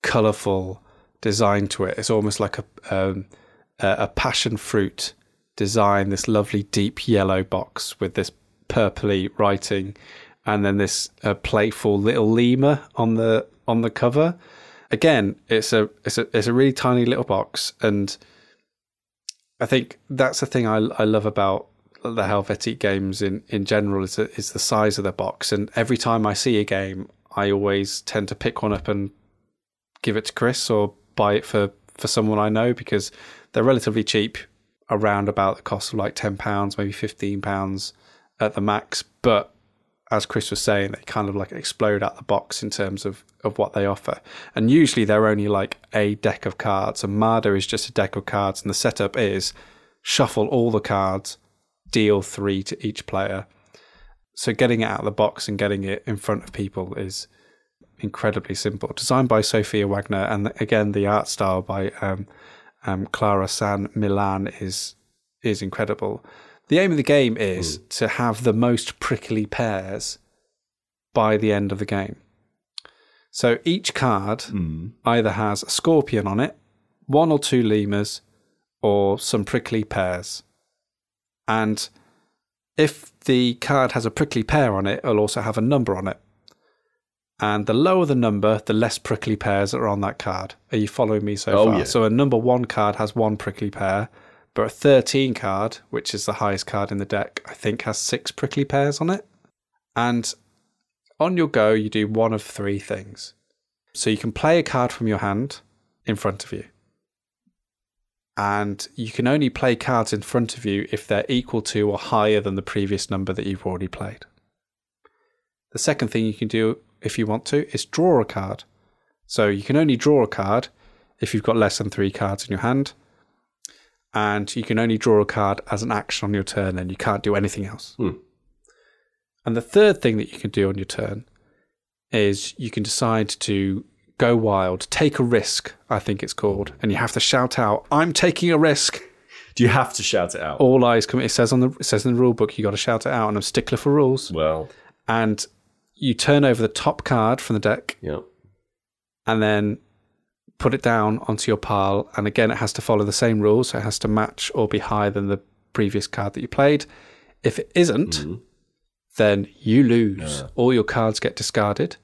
colourful design to it. It's almost like a, um, a passion fruit design, this lovely deep yellow box with this purpley writing and then this uh, playful little lemur on the on the cover. Again, it's a it's a it's a really tiny little box, and I think that's the thing I I love about the Helvetiq games in in general is the, is the size of the box. And every time I see a game, I always tend to pick one up and give it to Kris or buy it for for someone I know because they're relatively cheap, around about the cost of like ten pounds, maybe fifteen pounds at the max, but as Kris was saying, they kind of like explode out the box in terms of, of what they offer. And usually they're only like a deck of cards, and Mada is just a deck of cards, and the setup is shuffle all the cards, deal three to each player. So getting it out of the box and getting it in front of people is incredibly simple. Designed by Sophia Wagner, and again the art style by um, um, Clara San Milan is is incredible. The aim of the game is hmm. to have the most prickly pairs by the end of the game. So each card hmm. either has a scorpion on it, one or two lemurs, or some prickly pears. And if the card has a prickly pear on it, it'll also have a number on it. And the lower the number, the less prickly pears that are on that card. Are you following me so Oh, far? yeah. So a number one card has one prickly pear, but a 13 card, which is the highest card in the deck, I think has six prickly pears on it. And on your go, you do one of three things. So you can play a card from your hand in front of you. and you can only play cards in front of you if they're equal to or higher than the previous number that you've already played. The second thing you can do if you want to is draw a card. So you can only draw a card if you've got less than three cards in your hand, and you can only draw a card as an action on your turn, and you can't do anything else. Hmm. And the third thing that you can do on your turn is you can decide to go wild, take a risk, I think it's called, and you have to shout out, "I'm taking a risk." Do you have to shout it out? All eyes come. It says on the it says in the rule book you got to shout it out, and I'm stickler for rules. Well, And you turn over the top card from the deck, yeah. and then put it down onto your pile. And again, it has to follow the same rules. So it has to match or be higher than the previous card that you played. If it isn't, mm-hmm. then you lose. All your cards get discarded,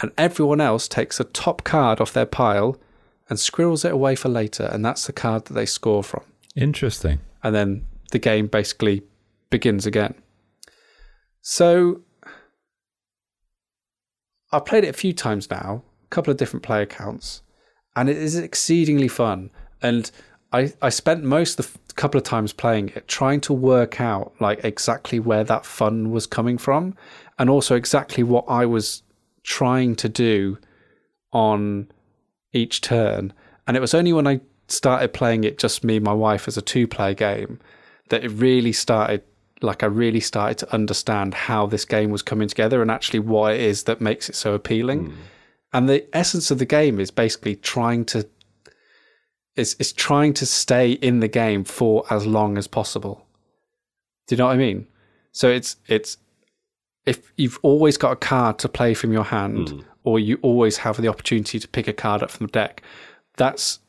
and everyone else takes a top card off their pile and squirrels it away for later. And that's the card that they score from. Interesting. And then the game basically begins again. So I've played it a few times now, a couple of different player counts, and it is exceedingly fun. And I, I spent most of the couple of times playing it trying to work out like exactly where that fun was coming from and also exactly what I was trying to do on each turn. And it was only when I started playing it just me and my wife as a two player game that it really started like I really started to understand how this game was coming together and actually what it is that makes it so appealing. Hmm. And the essence of the game is basically trying to is is trying to stay in the game for as long as possible. Do you know what I mean? So it's it's if you've always got a card to play from your hand, hmm. or you always have the opportunity to pick a card up from the deck, that's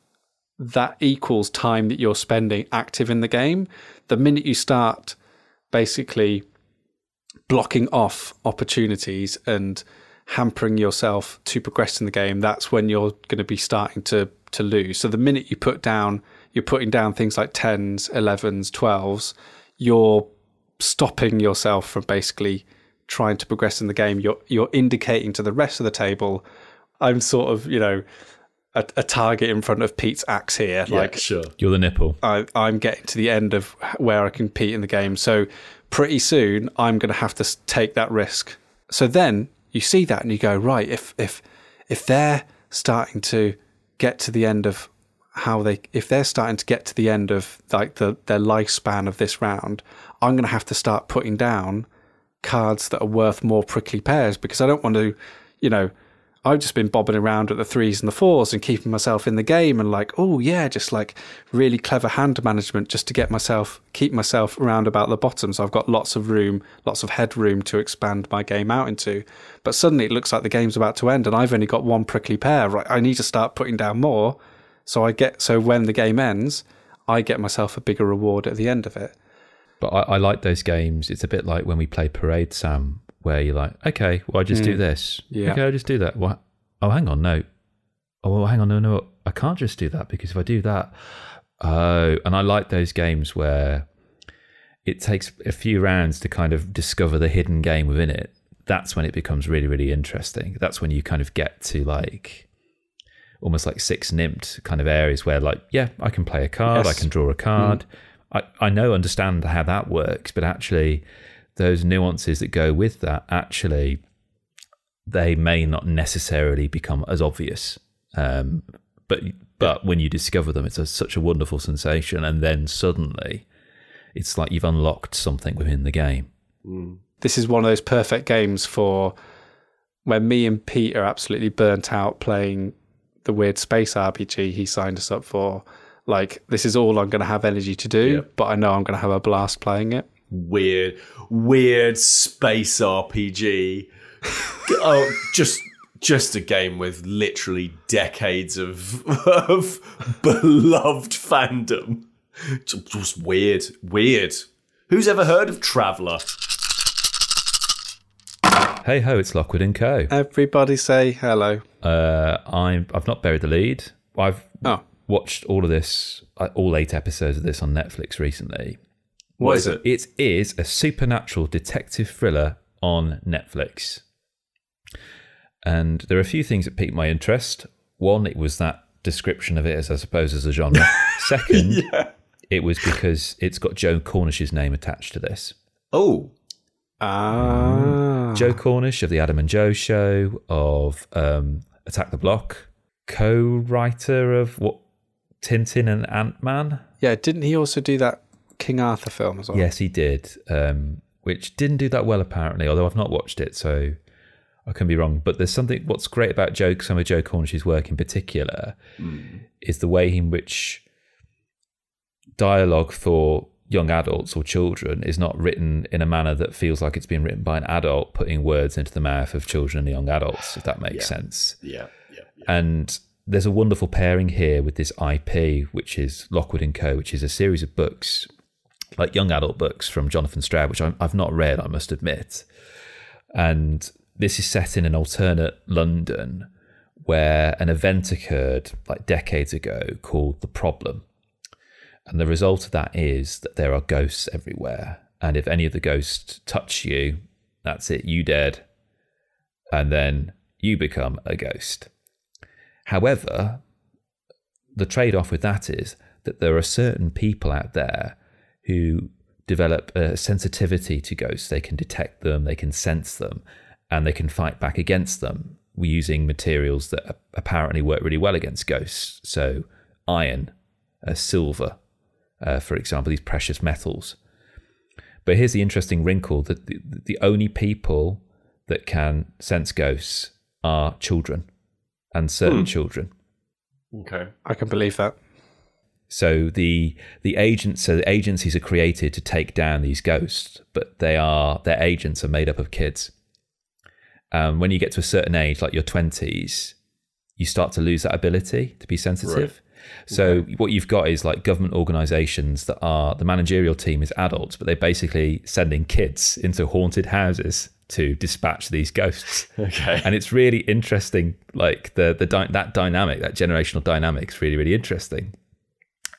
that equals time that you're spending active in the game. The minute you start basically blocking off opportunities and hampering yourself to progress in the game, that's when you're going to be starting to to lose. So the minute you put down, you're putting down things like tens, elevens, twelves, you're stopping yourself from basically trying to progress in the game. You're you're indicating to the rest of the table, I'm sort of you know a, a target in front of Pete's axe here. Yeah, like sure. You're the nipple. I, I'm getting to the end of where I compete in the game. So pretty soon I'm going to have to take that risk. So then you see that and you go right. If if if they're starting to get to the end of how they if they're starting to get to the end of like the their lifespan of this round, I'm going to have to start putting down cards that are worth more prickly pears because I don't want to, you know, I've just been bobbing around at the threes and the fours and keeping myself in the game and like, oh yeah, just like really clever hand management just to get myself keep myself around about the bottom. So I've got lots of room, lots of headroom to expand my game out into. But suddenly it looks like the game's about to end and I've only got one prickly pear. Right, I need to start putting down more. So I get so when the game ends, I get myself a bigger reward at the end of it. But I, I like those games. It's a bit like when we play Parade Sam, where you're like, okay, well, I just do mm. this. Yeah. Okay, I'll just do that. What? Oh, hang on, no. Oh, well, hang on, no, no. I can't just do that because if I do that, oh, and I like those games where it takes a few rounds to kind of discover the hidden game within it. That's when it becomes really, really interesting. That's when you kind of get to like almost like six nimped kind of areas where like, yeah, I can play a card, I can draw a mm. card. I, I know, understand how that works, but actually those nuances that go with that actually they may not necessarily become as obvious. Um, but but when you discover them, it's a, such a wonderful sensation, and then suddenly, it's like you've unlocked something within the game. this is one of those perfect games for when me and Pete are absolutely burnt out playing the weird space RPG he signed us up for. Like, this is all I'm going to have energy to do, Yep. but I know I'm going to have a blast playing it. Weird, weird space RPG. oh, just just a game with literally decades of of beloved fandom. Just just weird, weird. Who's ever heard of Traveller? Hey ho, it's Lockwood and Co. Everybody say hello. Uh, I'm I've not buried the lead. I've Oh, watched all of this, uh, all eight episodes of this on Netflix recently. What is it? It is a supernatural detective thriller on Netflix. And there are a few things that piqued my interest. One, it was that description of it as I suppose as a genre. Second, it was because it's got Joe Cornish's name attached to this. Oh, Ah. Joe Cornish of the Adam and Joe Show, of um, Attack the Block, co-writer of what Tintin and Ant Man. Yeah, didn't he also do that King Arthur film as well? Yes, he did, um, which didn't do that well apparently. Although I've not watched it, so I can be wrong. But there's something. What's great about Joe, some of Joe Cornish's work in particular, is the way in which dialogue for young adults or children is not written in a manner that feels like it's been written by an adult putting words into the mouth of children and young adults, if that makes sense. yeah, yeah. yeah. And there's a wonderful pairing here with this IP, which is Lockwood and Co., which is a series of books, like young adult books from Jonathan Stroud, which I'm, I've not read, I must admit. And this is set in an alternate London where an event occurred like decades ago called The Problem. And the result of that is that there are ghosts everywhere. And if any of the ghosts touch you, that's it, you dead. And then you become a ghost. However, the trade off with that is that there are certain people out there who develop a sensitivity to ghosts. They can detect them, they can sense them, and they can fight back against them using materials that apparently work really well against ghosts. So, iron, uh, silver, uh, for example, these precious metals. But here's the interesting wrinkle that the, the only people that can sense ghosts are children and certain children. Okay. I can believe that. So the the agents so the agencies are created to take down these ghosts, but they are their agents are made up of kids. Um, when you get to a certain age, like your twenties, you start to lose that ability to be sensitive. So what you've got is like government organisations that are the managerial team is adults, but they're basically sending kids into haunted houses to dispatch these ghosts. Okay. and it's really interesting like the the dy- that dynamic that generational dynamic is really really interesting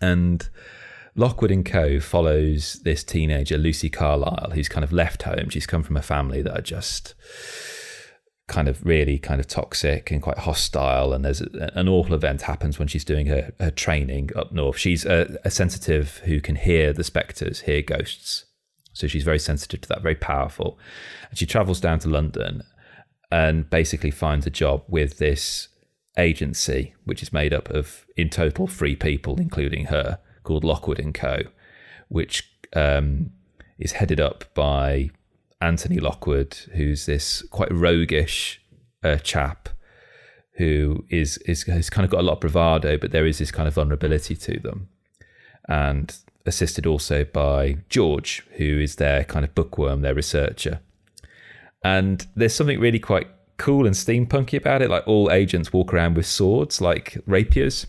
and lockwood and co. follows this teenager lucy carlyle who's kind of left home. She's come from a family that are just kind of really kind of toxic and quite hostile. And there's an awful event happens when she's doing her, her training up north. She's a, a sensitive who can hear the spectres hear ghosts. So she's very sensitive to that very powerful. And she travels down to london and basically finds a job with this agency, which is made up of in total three people, including her, called Lockwood and Co., which um, is headed up by Anthony Lockwood, who's this quite roguish uh, chap who is is has kind of got a lot of bravado, but there is this kind of vulnerability to them, and assisted also by George, who is their kind of bookworm, their researcher. And there's something really quite cool and steampunky about it. Like all agents walk around with swords, like rapiers,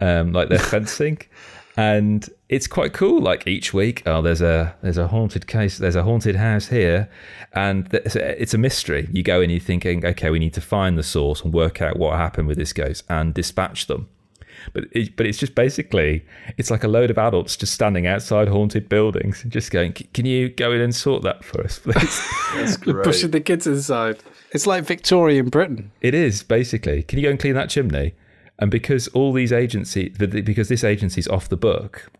um, like they're fencing, and it's quite cool. Like each week, oh, there's a there's a haunted case, there's a haunted house here, and th- it's a, mystery. You go in, you're thinking, okay, we need to find the source and work out what happened with this ghost and dispatch them. But it, but it's just basically it's like a load of adults just standing outside haunted buildings and just going, can you go in and sort that for us, please? That's great. Pushing the kids inside. It's like Victorian Britain. It is basically. Can you go and clean that chimney? And because all these agencies, because this agency's off the book,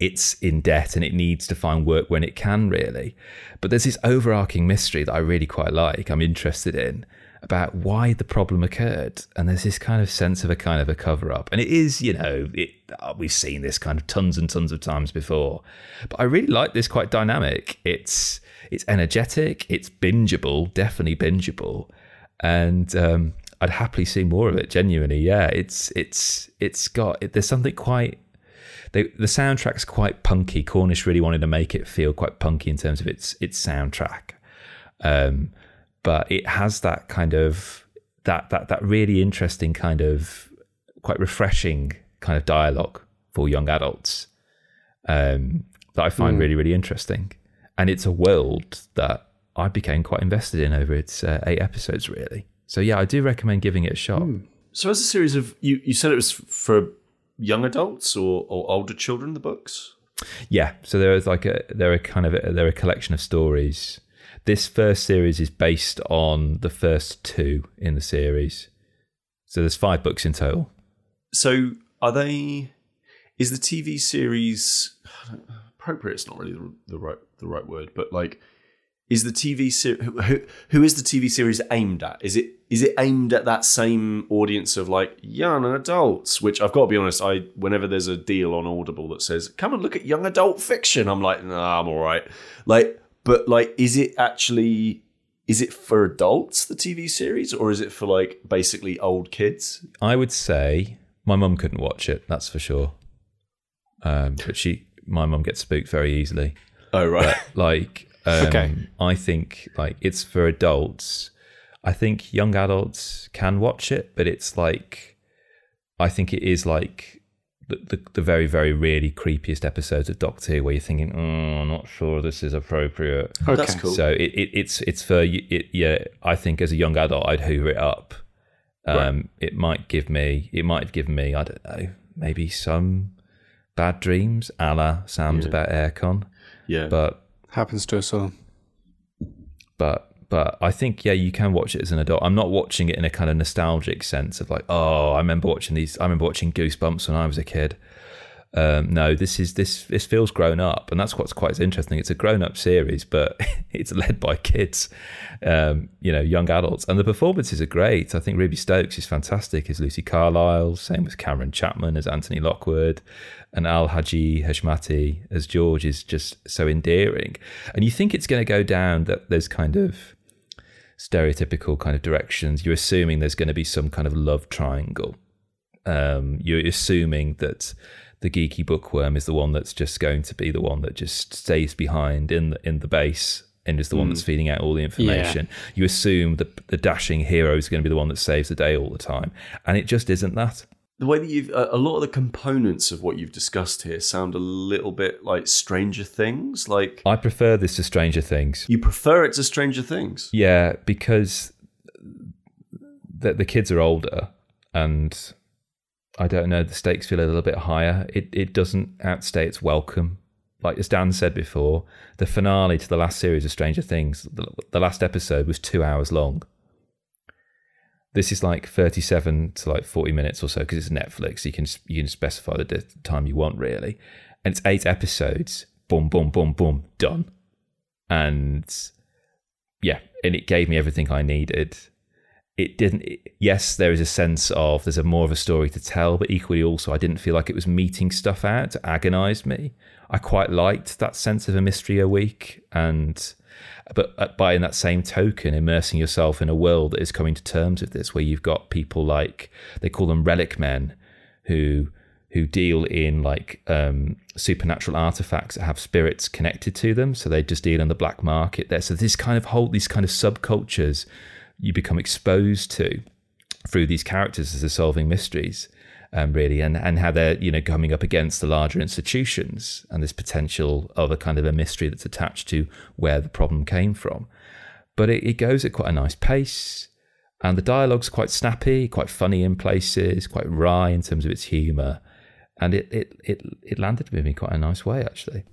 it's in debt and it needs to find work when it can, really. But there's this overarching mystery that I really quite like. I'm interested in about why the problem occurred, and there's this kind of sense of a kind of a cover up. And it is, you know, it, uh, we've seen this kind of tons and tons of times before. But I really like this quite dynamic. It's it's energetic. It's bingeable, definitely bingeable, and um, I'd happily see more of it. Genuinely, yeah. It's it's it's got it, there's something quite. They, the soundtrack's quite punky. Cornish really wanted to make it feel quite punky in terms of its its soundtrack, um, but it has that kind of that that that really interesting kind of quite refreshing kind of dialogue for young adults um, that I find really really interesting, and it's a world that I became quite invested in over its uh, eight episodes really. So yeah, I do recommend giving it a shot. So, as a series of you, you said it was for young adults or, or older children. The books. Yeah, so there is like a there are kind of a, there are a collection of stories. This first series is based on the first two in the series. So there's five books in total. so are they? Is the TV series appropriate? It's not really the, the right the right word, but like, is the TV series who, who is the TV series aimed at? Is it is it aimed at that same audience of like young adults? Which I've got to be honest, I whenever there's a deal on Audible that says come and look at young adult fiction, I'm like, nah, I'm all right. Like, but like, is it actually? Is it for adults, the TV series, or is it for like basically old kids? I would say my mum couldn't watch it. That's for sure. Um, but she, my mum gets spooked very easily. Oh right. Like, um, Okay. I think like it's for adults. I think young adults can watch it, but it's like, I think it is like the, the, the very, very, really creepiest episodes of Doctor Who where you're thinking, oh, I'm not sure this is appropriate. Okay. That's cool. So it, it, it's it's for it, yeah. I think as a young adult, I'd hoover it up. Um, It might give me. It might have given me. I don't know. Maybe some bad dreams, a la Sam's about airecon. yeah. But Happens to us all. but but I think yeah, you can watch it as an adult. I'm not watching it in a kind of nostalgic sense of like, oh, I remember watching these. I remember watching Goosebumps when I was a kid. Um, no, this is this this feels grown up, and that's what's quite interesting. It's a grown up series, but it's led by kids, um, you know, young adults, and the performances are great. I think Ruby Stokes is fantastic as Lucy Carlyle. Same with Cameron Chapman as Anthony Lockwood, and Ali Hadji-Heshmati as George is just so endearing. And you think it's going to go down that there's kind of stereotypical kind of directions. You're assuming there's going to be some kind of love triangle. Um, you're assuming that the geeky bookworm is the one that's just going to be the one that just stays behind in the, in the base and is the one that's mm. feeding out all the information. You assume that the dashing hero is going to be the one that saves the day all the time, and it just isn't that. the way that you've a a lot of the components of what you've discussed here sound a little bit like Stranger Things. Like I prefer this to Stranger Things. you prefer it to Stranger Things. Yeah, because the, the kids are older and I don't know, the stakes feel a little bit higher. It it doesn't outstay its welcome. Like as Dan said before, the finale to the last series of Stranger Things, the, the last episode was two hours long. This is like thirty-seven to like forty minutes or so because it's Netflix. You can you can specify the time you want really, and it's eight episodes. Boom, boom, boom, boom, done. And yeah, and it gave me everything I needed. It didn't. It, yes, there is a sense of there's a more of a story to tell, but equally also I didn't feel like it was meeting stuff out to agonize me. I quite liked that sense of a mystery a week, and but uh, by in that same token, immersing yourself in a world that is coming to terms with this, where you've got people like they call them relic men, who who deal in like um, supernatural artifacts that have spirits connected to them. So they just deal in the black market there. So this kind of whole these kind of subcultures you become exposed to through these characters as they're solving mysteries, um, really, and and how they're you know coming up against the larger institutions and this potential of a kind of a mystery that's attached to where the problem came from. But it, it goes at quite a nice pace. And the dialogue's quite snappy, quite funny in places, quite wry in terms of its humour. And it, it, it, it landed with me quite a nice way, actually.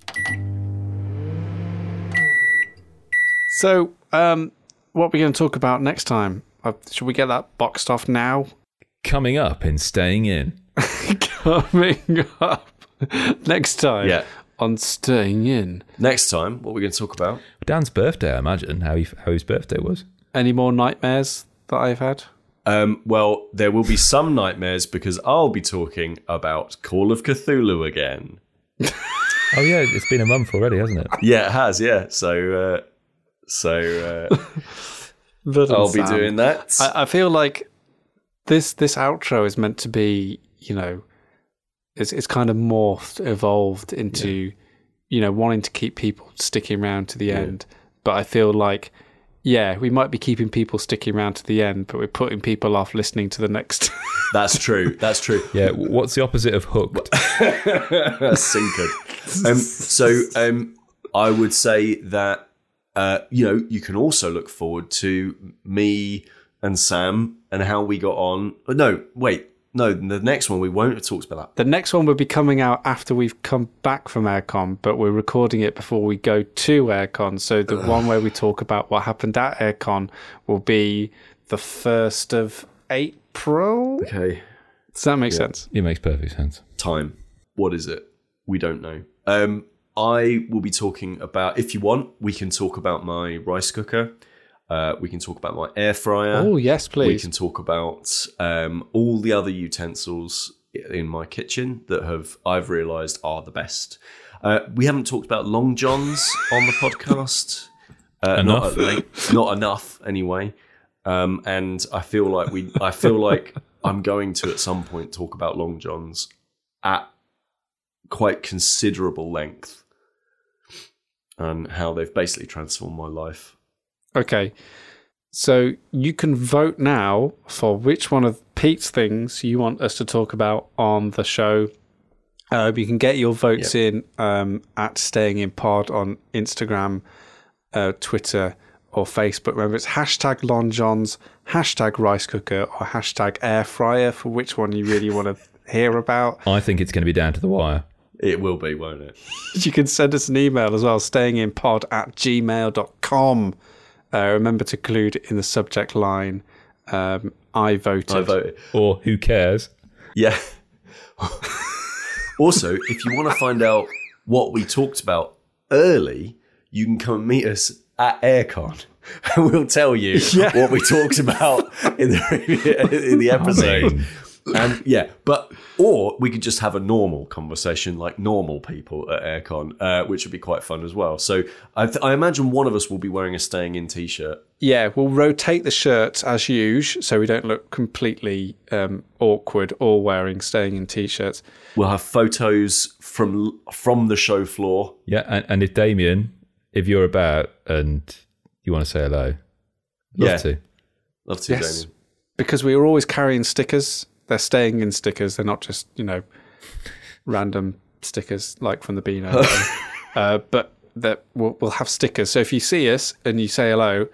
So, um, what we're we going to talk about next time? Uh, should we get that boxed off now? Coming up in Staying In. Coming up next time Yeah. on Staying In. Next time, what are we're going to talk about? Dan's birthday, I imagine, how, he, how his birthday was. Any more nightmares that I've had? Um, well, there will be some nightmares because I'll be talking about Call of Cthulhu again. Oh, yeah, it's been a month already, hasn't it? Yeah, it has. Yeah, so uh, so uh, I'll be doing that. I, I feel like this this outro is meant to be, you know, it's it's kind of morphed, evolved into, you know, wanting to keep people sticking around to the end. But I feel like, yeah, we might be keeping people sticking around to the end, but we're putting people off listening to the next. That's true. That's true. Yeah, what's the opposite of hooked? Sinkered. Um, so um, I would say that uh, you know you can also look forward to me and Sam and how we got on. oh, No, wait, no. The next one we won't have talked about that. the next one will be coming out after we've come back from Airecon, but we're recording it before we go to Airecon. So the one where we talk about what happened at Airecon will be the first of April. Okay. Does that make sense? It makes perfect sense. time. What is it? We don't know. Um, I will be talking about. If you want, we can talk about my rice cooker. Uh, we can talk about my air fryer. Oh, yes, please. We can talk about um, all the other utensils in my kitchen that have I've realised are the best. Uh, we haven't talked about long johns on the podcast. Uh, not, Enough. at length, not enough, anyway. Um, and I feel like we. I feel like I'm going to at some point talk about long johns at quite considerable length and how they've basically transformed my life. Okay. So you can vote now for which one of Pete's things you want us to talk about on the show. Uh, you can get your votes in um, at Staying in Pod on Instagram, uh, Twitter, or Facebook. Remember, it's hashtag Lon Johns, hashtag Rice Cooker, or hashtag Air Fryer for which one you really want to hear about. I think it's going to be down to the wire. It will be, won't it? You can send us an email as well, stayinginpod at gmail.com. Uh, remember to include in the subject line, um, I voted. I voted. Or who cares? Yeah. also, if you want to find out what we talked about early, you can come and meet us at Airecon. And we'll tell you Yeah. what we talked about in the in the episode. mean- And yeah, but or we could just have a normal conversation like normal people at Airecon, uh, which would be quite fun as well. So I, th- I imagine one of us will be wearing a staying in t-shirt. Yeah, we'll rotate the shirts as usual so we don't look completely um, awkward all wearing staying in t shirts. We'll have photos from from the show floor. Yeah, and, and if Damien, if you're about and you want to say hello, love Yeah. to. Love to, Yes. Damien. Because we were always carrying stickers. They're staying in stickers. They're not just, you know, random stickers like from the Beano. uh, but that we'll, we'll have stickers. So if you see us and you say hello,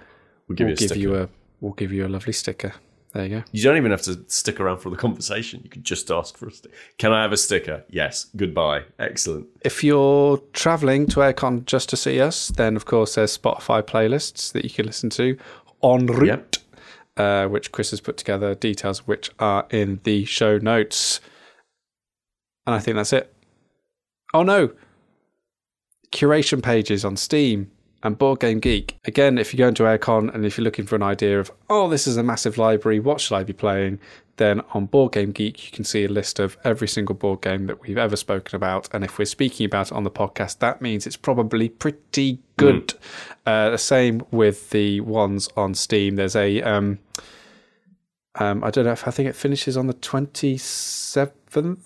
We'll give we'll you a give you a we'll give you a lovely sticker. There you go. You don't even have to stick around for the conversation. You can just ask for a sticker. Can I have a sticker? Yes. Goodbye. Excellent. If you're traveling to Airecon just to see us, then of course there's Spotify playlists that you can listen to en route, Yep. Uh, which Kris has put together, details which are in the show notes. And I think that's it. Oh no! Curation pages on Steam and Board Game Geek. Again, if you go into Airecon and if you're looking for an idea of, oh, this is a massive library, what should I be playing? Then on Board Game Geek, you can see a list of every single board game that we've ever spoken about. And if we're speaking about it on the podcast, that means it's probably pretty good. Uh, the same with the ones on Steam. There's a, um, um, I don't know if I think it finishes on the 27th.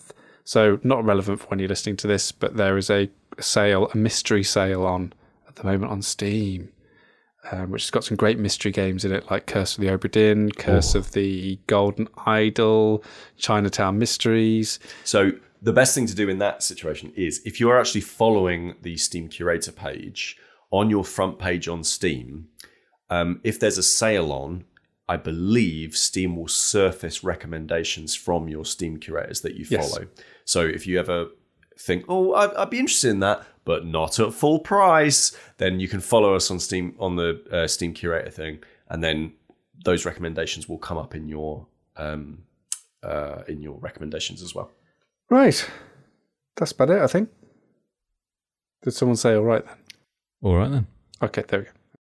So not relevant for when you're listening to this, but there is a sale, a mystery sale on the moment on Steam, um, which has got some great mystery games in it, like Curse of the Obra Curse of the Golden Idol, Chinatown Mysteries. So the best thing to do in that situation is if you are actually following the Steam curator page on your front page on Steam, um, if there's a sale on, I believe Steam will surface recommendations from your Steam curators that you Yes. follow. So if you ever think, oh, I'd, I'd be interested in that, but not at full price, then you can follow us on Steam on the uh, Steam curator thing, and then those recommendations will come up in your um, uh, in your recommendations as well. Right. That's about it, I think. Did someone say all right then? All right then. Okay, there we go.